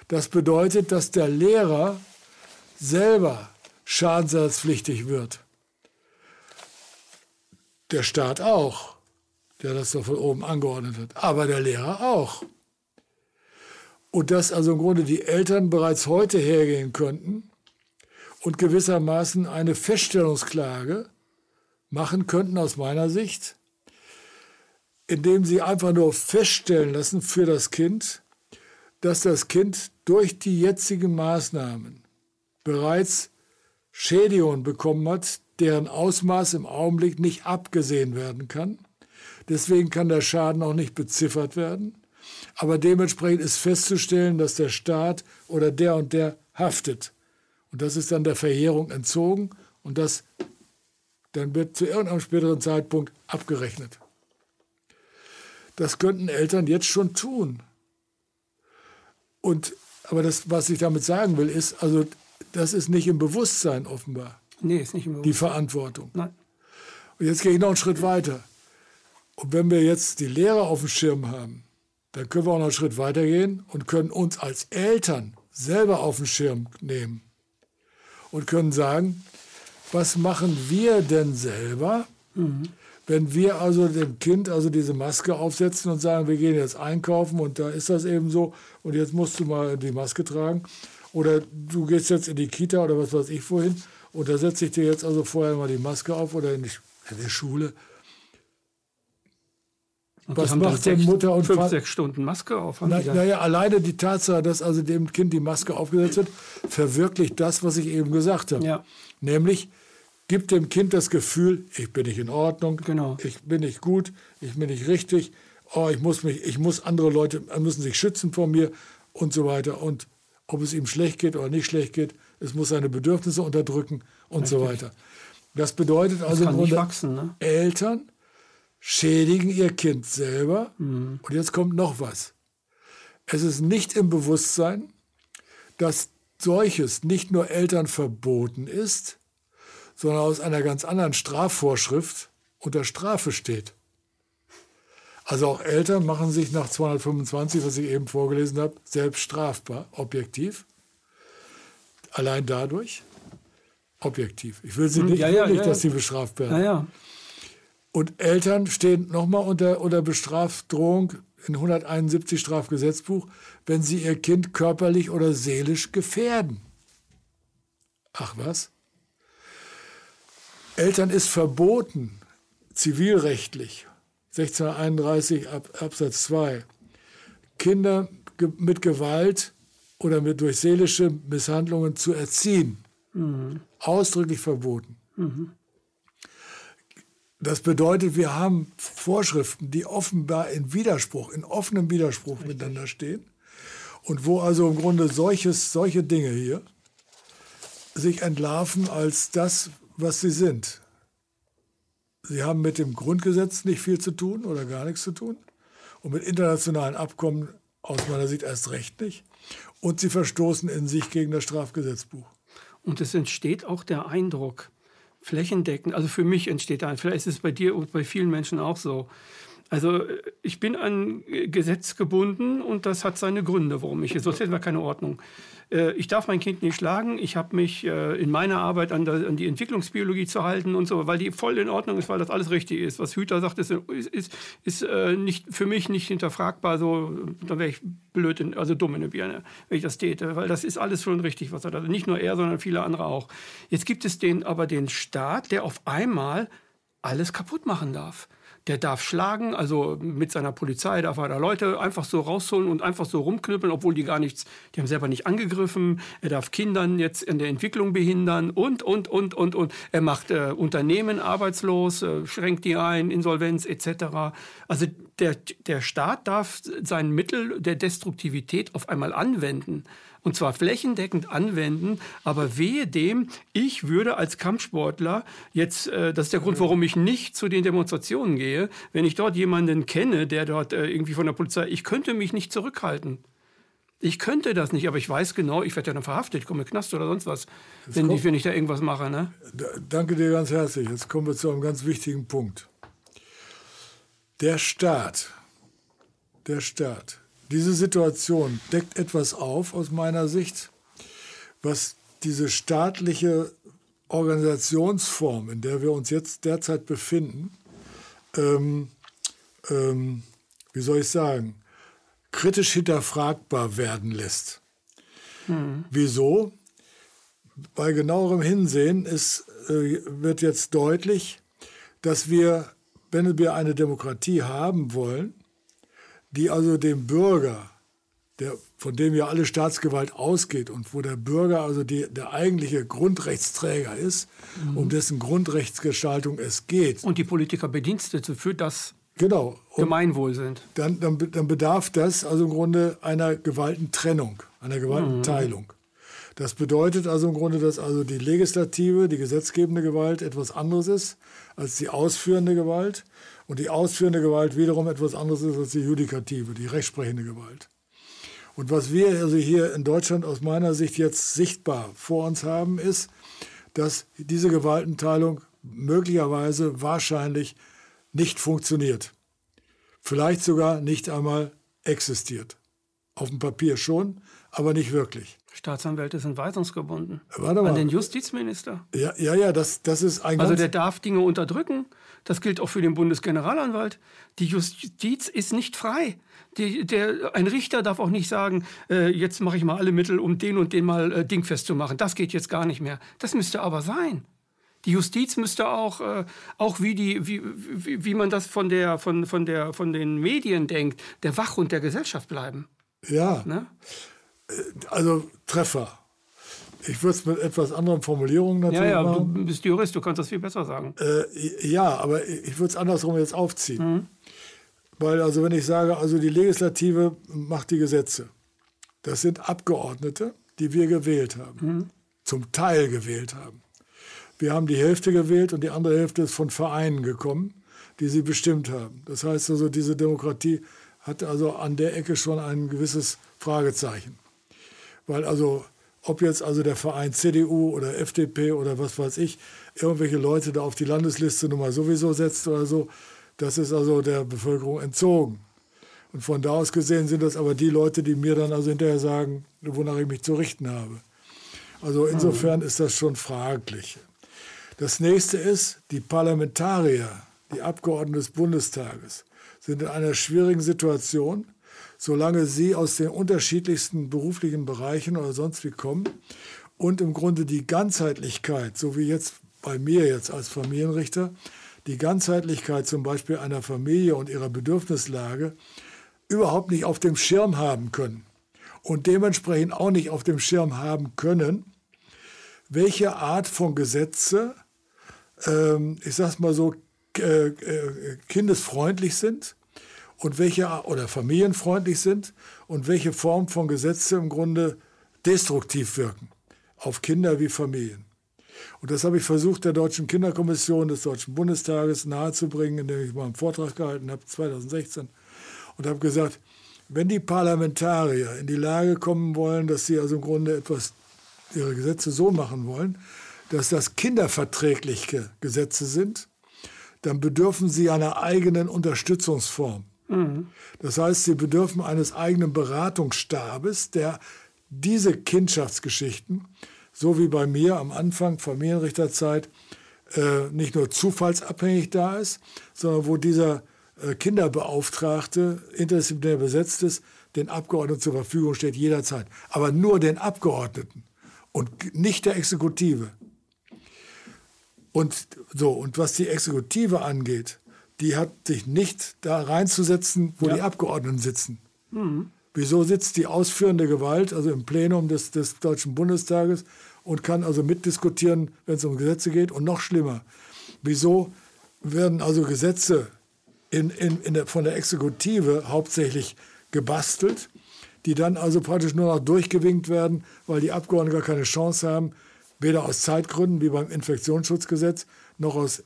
Das bedeutet, dass der Lehrer selber schadensersatzpflichtig wird. Der Staat auch, der das doch von oben angeordnet hat, aber der Lehrer auch. Und dass also im Grunde die Eltern bereits heute hergehen könnten und gewissermaßen eine Feststellungsklage machen könnten aus meiner Sicht, indem sie einfach nur feststellen lassen für das Kind, dass das Kind durch die jetzigen Maßnahmen bereits Schädigungen bekommen hat, deren Ausmaß im Augenblick nicht abgesehen werden kann. Deswegen kann der Schaden auch nicht beziffert werden. Aber dementsprechend ist festzustellen, dass der Staat oder der und der haftet. Und das ist dann der Verjährung entzogen und das dann wird zu irgendeinem späteren Zeitpunkt abgerechnet. Das könnten Eltern jetzt schon tun. Und, aber das, was ich damit sagen will, ist, also das ist nicht im Bewusstsein offenbar. Nee, ist nicht im Bewusstsein. Die Verantwortung. Nein. Und jetzt gehe ich noch einen Schritt weiter. Und wenn wir jetzt die Lehrer auf dem Schirm haben, dann können wir auch noch einen Schritt weiter gehen und können uns als Eltern selber auf den Schirm nehmen und können sagen, was machen wir denn selber, mhm. wenn wir also dem Kind also diese Maske aufsetzen und sagen, wir gehen jetzt einkaufen und da ist das eben so und jetzt musst du mal die Maske tragen oder du gehst jetzt in die Kita oder was weiß ich vorhin und da setze ich dir jetzt also vorher mal die Maske auf oder in die, in die Schule und Was macht denn Mutter und Vater? Fünf, sechs Stunden Maske auf. Naja, na alleine die Tatsache, dass also dem Kind die Maske aufgesetzt wird, verwirklicht das, was ich eben gesagt habe. Ja. Nämlich, gibt dem Kind das Gefühl, ich bin nicht in Ordnung, genau. ich bin nicht gut, ich bin nicht richtig, oh, ich muss mich, ich muss andere Leute müssen sich schützen vor mir und so weiter. Und ob es ihm schlecht geht oder nicht schlecht geht, es muss seine Bedürfnisse unterdrücken und Richtig. so weiter. Das bedeutet also das im Grunde, wachsen, ne? Eltern schädigen ihr Kind selber. Mhm. Und jetzt kommt noch was. Es ist nicht im Bewusstsein, dass solches nicht nur Eltern verboten ist, sondern aus einer ganz anderen Strafvorschrift unter Strafe steht. Also auch Eltern machen sich nach 225, was ich eben vorgelesen habe, selbst strafbar, objektiv. Allein dadurch, objektiv. Ich will sie hm, nicht, ja, ja, ja, dass sie bestraft werden. Und Eltern stehen nochmal unter, unter Bestrafdrohung in 171 Strafgesetzbuch, wenn sie ihr Kind körperlich oder seelisch gefährden. Ach was? Eltern ist verboten, zivilrechtlich, 1631 Ab, Absatz 2, Kinder mit Gewalt oder mit durch seelische Misshandlungen zu erziehen. Mhm. Ausdrücklich verboten. Mhm. Das bedeutet, wir haben Vorschriften, die offenbar in Widerspruch, in offenem Widerspruch Richtig. miteinander stehen. Und wo also im Grunde solches, solche Dinge hier sich entlarven als das, was sie sind. Sie haben mit dem Grundgesetz nicht viel zu tun oder gar nichts zu tun. Und mit internationalen Abkommen aus meiner Sicht erst recht nicht. Und sie verstoßen in sich gegen das Strafgesetzbuch. Und es entsteht auch der Eindruck, flächendeckend, also für mich entsteht da, vielleicht ist es bei dir und bei vielen Menschen auch so. Also ich bin an Gesetz gebunden und das hat seine Gründe, warum ich, sonst hätten wir keine Ordnung. Äh, ich darf mein Kind nicht schlagen. Ich habe mich äh, in meiner Arbeit an, die Entwicklungsbiologie zu halten und so, weil die voll in Ordnung ist, weil das alles richtig ist. Was Hüter sagt, ist, ist, ist, äh, nicht, für mich nicht hinterfragbar. So, da wäre ich blöd, in, also dumm in der Birne, wenn ich das täte, weil das ist alles schon richtig, was er da, nicht nur er, sondern viele andere auch. Jetzt gibt es den, aber den Staat, der auf einmal alles kaputt machen darf der darf schlagen, also mit seiner Polizei darf er da Leute einfach so rausholen und einfach so rumknüppeln, obwohl die gar nichts, die haben selber nicht angegriffen. Er darf Kindern jetzt in der Entwicklung behindern und, und, und, und, und. Er macht äh, Unternehmen arbeitslos, äh, schränkt die ein, Insolvenz etc. Also der, der Staat darf sein Mittel der Destruktivität auf einmal anwenden und zwar flächendeckend anwenden, aber wehe dem, ich würde als Kampfsportler jetzt, äh, das ist der Grund, warum ich nicht zu den Demonstrationen gehe, wenn ich dort jemanden kenne, der dort äh, irgendwie von der Polizei, ich könnte mich nicht zurückhalten. Ich könnte das nicht, aber ich weiß genau, ich werde ja dann verhaftet, ich komme in den Knast oder sonst was, wenn, kommt, ich, wenn ich da irgendwas mache. Ne? Danke dir ganz herzlich. Jetzt kommen wir zu einem ganz wichtigen Punkt. Der Staat, der Staat diese Situation deckt etwas auf aus meiner Sicht, was diese staatliche Organisationsform, in der wir uns jetzt derzeit befinden, ähm, ähm, wie soll ich sagen, kritisch hinterfragbar werden lässt. Mhm. Wieso? Bei genauerem Hinsehen ist, äh, wird jetzt deutlich, dass wir, wenn wir eine Demokratie haben wollen, die also dem Bürger, der von dem ja alle Staatsgewalt ausgeht und wo der Bürger also die, der eigentliche Grundrechtsträger ist, mhm. um dessen Grundrechtsgestaltung es geht. Und die Politiker Bedienstete für das genau. Gemeinwohl sind. Dann, dann, dann, bedarf das also im Grunde einer Gewaltentrennung, einer Gewaltenteilung. Mhm. Das bedeutet also im Grunde, dass also die legislative, die gesetzgebende Gewalt etwas anderes ist als die ausführende Gewalt und die ausführende Gewalt wiederum etwas anderes ist als die judikative, die rechtsprechende Gewalt. Und was wir also hier in Deutschland aus meiner Sicht jetzt sichtbar vor uns haben, ist, dass diese Gewaltenteilung möglicherweise wahrscheinlich nicht funktioniert. Vielleicht sogar nicht einmal existiert. Auf dem Papier schon, aber nicht wirklich. Staatsanwälte sind weisungsgebunden. Warte mal. An den Justizminister. Ja, ja, ja das, das ist ein Also der darf Dinge unterdrücken. Das gilt auch für den Bundesgeneralanwalt. Die Justiz ist nicht frei. Die, der, ein Richter darf auch nicht sagen, äh, jetzt mache ich mal alle Mittel, um den und den mal äh, dingfest zu machen. Das geht jetzt gar nicht mehr. Das müsste aber sein. Die Justiz müsste auch, äh, auch wie, die, wie, wie, wie man das von, der, von, von, der, von den Medien denkt, der Wachhund der Gesellschaft bleiben. Ja. Ne? Äh, also Treffer. Ich würde es mit etwas anderen Formulierungen natürlich Ja, ja, machen. du bist Jurist, du kannst das viel besser sagen. Äh, ja, aber ich würde es andersrum jetzt aufziehen. Mhm. Weil also wenn ich sage, also die Legislative macht die Gesetze, das sind Abgeordnete, die wir gewählt haben, mhm. zum Teil gewählt haben. Wir haben die Hälfte gewählt und die andere Hälfte ist von Vereinen gekommen, die sie bestimmt haben. Das heißt also, diese Demokratie hat also an der Ecke schon ein gewisses Fragezeichen. Weil also, ob jetzt also der Verein CDU oder FDP oder was weiß ich, irgendwelche Leute da auf die Landesliste nun mal sowieso setzt oder so, das ist also der Bevölkerung entzogen. Und von da aus gesehen sind das aber die Leute, die mir dann also hinterher sagen, wonach ich mich zu richten habe. Also insofern ist das schon fraglich. Das nächste ist, die Parlamentarier, die Abgeordneten des Bundestages, sind in einer schwierigen Situation, solange sie aus den unterschiedlichsten beruflichen Bereichen oder sonst wie kommen und im Grunde die Ganzheitlichkeit, so wie jetzt bei mir jetzt als Familienrichter, die Ganzheitlichkeit zum Beispiel einer Familie und ihrer Bedürfnislage überhaupt nicht auf dem Schirm haben können und dementsprechend auch nicht auf dem Schirm haben können, welche Art von Gesetze, ähm, ich sag's mal so, äh, äh, kindesfreundlich sind und welche oder familienfreundlich sind und welche Form von Gesetze im Grunde destruktiv wirken auf Kinder wie Familien. Und das habe ich versucht, der Deutschen Kinderkommission des Deutschen Bundestages nahezubringen, indem ich mal einen Vortrag gehalten habe, 2016, und habe gesagt, wenn die Parlamentarier in die Lage kommen wollen, dass sie also im Grunde etwas, ihre Gesetze so machen wollen, dass das kinderverträgliche Gesetze sind, dann bedürfen sie einer eigenen Unterstützungsform. Mhm. Das heißt, sie bedürfen eines eigenen Beratungsstabes, der diese Kindschaftsgeschichten so wie bei mir am Anfang Familienrichterzeit äh, nicht nur zufallsabhängig da ist, sondern wo dieser äh, Kinderbeauftragte interdisziplinär besetzt ist, den Abgeordneten zur Verfügung steht jederzeit. Aber nur den Abgeordneten und nicht der Exekutive. Und so, und was die Exekutive angeht, die hat sich nicht da reinzusetzen, wo ja. die Abgeordneten sitzen. Mhm. Wieso sitzt die ausführende Gewalt, also im Plenum des, des Deutschen Bundestages, und kann also mitdiskutieren, wenn es um Gesetze geht. Und noch schlimmer, wieso werden also Gesetze in, in, in der, von der Exekutive hauptsächlich gebastelt, die dann also praktisch nur noch durchgewinkt werden, weil die Abgeordneten gar keine Chance haben, weder aus Zeitgründen wie beim Infektionsschutzgesetz noch aus,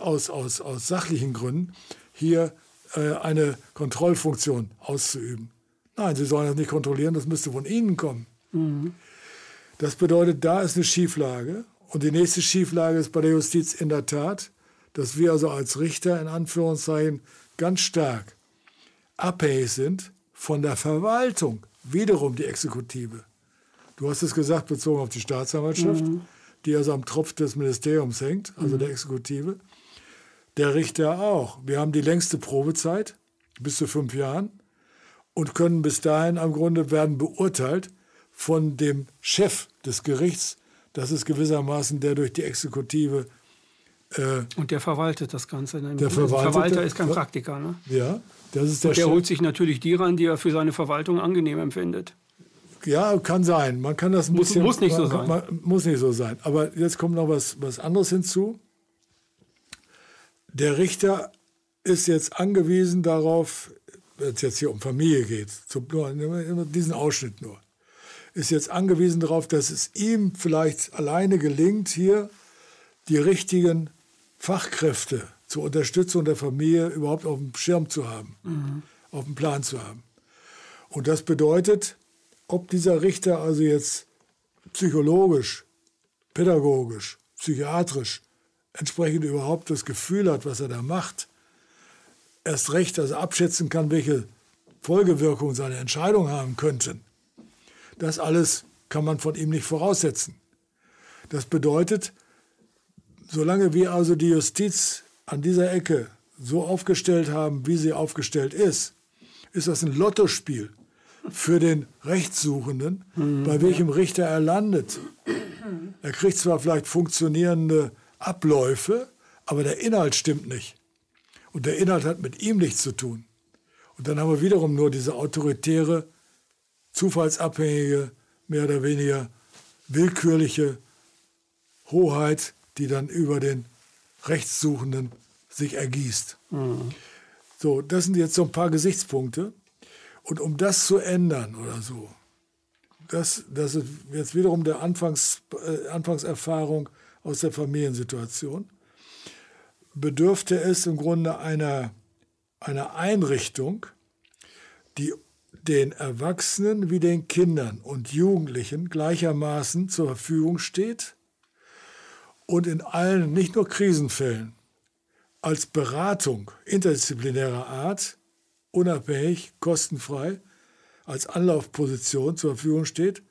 aus, aus, aus sachlichen Gründen hier äh, eine Kontrollfunktion auszuüben. Nein, Sie sollen das nicht kontrollieren, das müsste von Ihnen kommen. Mhm. Das bedeutet, da ist eine Schieflage. Und die nächste Schieflage ist bei der Justiz in der Tat, dass wir also als Richter in Anführungszeichen ganz stark abhängig sind von der Verwaltung, wiederum die Exekutive. Du hast es gesagt, bezogen auf die Staatsanwaltschaft, mhm. Die also am Tropf des Ministeriums hängt, also mhm. der Exekutive. Der Richter auch. Wir haben die längste Probezeit, bis zu fünf Jahren, und können bis dahin am Grunde werden beurteilt von dem Chef des Gerichts. Das ist gewissermaßen der durch die Exekutive. Äh, und der verwaltet das Ganze. Der Verwalter, Verwalter ist kein Praktiker. Ne? Ja, das ist der und der Chef. holt sich natürlich die ran, die er für seine Verwaltung angenehm empfindet. Ja, kann sein. Man kann das ein muss, bisschen. Muss nicht so sein. Man, muss nicht so sein. Aber jetzt kommt noch was, was anderes hinzu. Der Richter ist jetzt angewiesen darauf, wenn es jetzt hier um Familie geht, zum, nur, diesen Ausschnitt nur, ist jetzt angewiesen darauf, dass es ihm vielleicht alleine gelingt, hier die richtigen Fachkräfte zur Unterstützung der Familie überhaupt auf dem Schirm zu haben, mhm. auf dem Plan zu haben. Und das bedeutet, ob dieser Richter also jetzt psychologisch, pädagogisch, psychiatrisch entsprechend überhaupt das Gefühl hat, was er da macht, erst recht, dass abschätzen kann, welche Folgewirkungen seine Entscheidung haben könnten. Das alles kann man von ihm nicht voraussetzen. Das bedeutet, solange wir also die Justiz an dieser Ecke so aufgestellt haben, wie sie aufgestellt ist, ist das ein Lottospiel für den Rechtssuchenden, mhm. bei welchem Richter er landet. Er kriegt zwar vielleicht funktionierende Abläufe, aber der Inhalt stimmt nicht. Und der Inhalt hat mit ihm nichts zu tun. Und dann haben wir wiederum nur diese autoritäre, zufallsabhängige, mehr oder weniger willkürliche Hoheit, die dann über den Rechtssuchenden sich ergießt. Mhm. So, das sind jetzt so ein paar Gesichtspunkte. Und um das zu ändern oder so, das, das ist jetzt wiederum der Anfangs, äh, Anfangserfahrung aus der Familiensituation, bedürfte es im Grunde einer, einer Einrichtung, die den Erwachsenen wie den Kindern und Jugendlichen gleichermaßen zur Verfügung steht und in allen, nicht nur Krisenfällen, als Beratung interdisziplinärer Art, unabhängig, kostenfrei, als Anlaufposition zur Verfügung steht,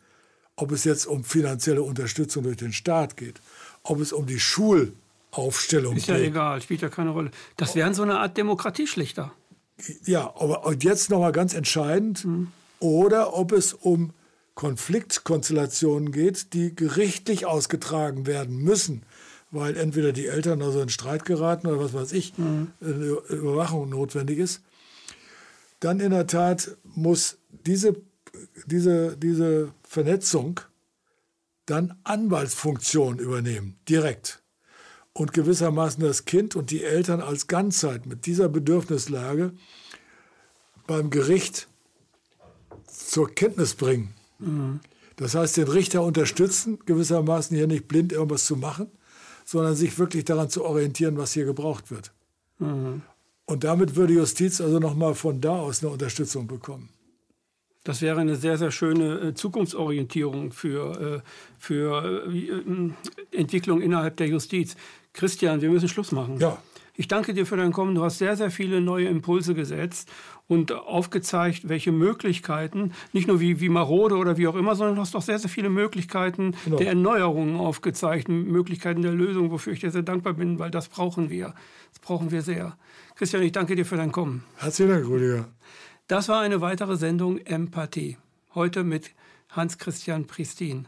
ob es jetzt um finanzielle Unterstützung durch den Staat geht, ob es um die Schulaufstellung geht. Ist ja egal, spielt ja keine Rolle. Das wären so eine Art Demokratieschlichter. Ja, aber und jetzt nochmal ganz entscheidend, mhm. oder ob es um Konfliktkonstellationen geht, die gerichtlich ausgetragen werden müssen, weil entweder die Eltern also in Streit geraten oder was weiß ich, mhm. eine Überwachung notwendig ist, dann in der Tat muss diese, diese, diese Vernetzung dann Anwaltsfunktion übernehmen, direkt. Und gewissermaßen das Kind und die Eltern als Ganzheit mit dieser Bedürfnislage beim Gericht zur Kenntnis bringen. Mhm. Das heißt, den Richter unterstützen, gewissermaßen hier nicht blind irgendwas zu machen, sondern sich wirklich daran zu orientieren, was hier gebraucht wird. Mhm. Und damit würde Justiz also nochmal von da aus eine Unterstützung bekommen. Das wäre eine sehr, sehr schöne äh, Zukunftsorientierung für, äh, für äh, Entwicklung innerhalb der Justiz. Christian, wir müssen Schluss machen. Ja. Ich danke dir für dein Kommen. Du hast sehr, sehr viele neue Impulse gesetzt und aufgezeigt, welche Möglichkeiten, nicht nur wie, wie marode oder wie auch immer, sondern du hast auch sehr, sehr viele Möglichkeiten genau. der Erneuerungen aufgezeigt, Möglichkeiten der Lösung, wofür ich dir sehr dankbar bin, weil das brauchen wir. Das brauchen wir sehr. Christian, ich danke dir für dein Kommen. Herzlichen Dank, Rüdiger. Das war eine weitere Sendung Empathie. Heute mit Hans-Christian Pristin.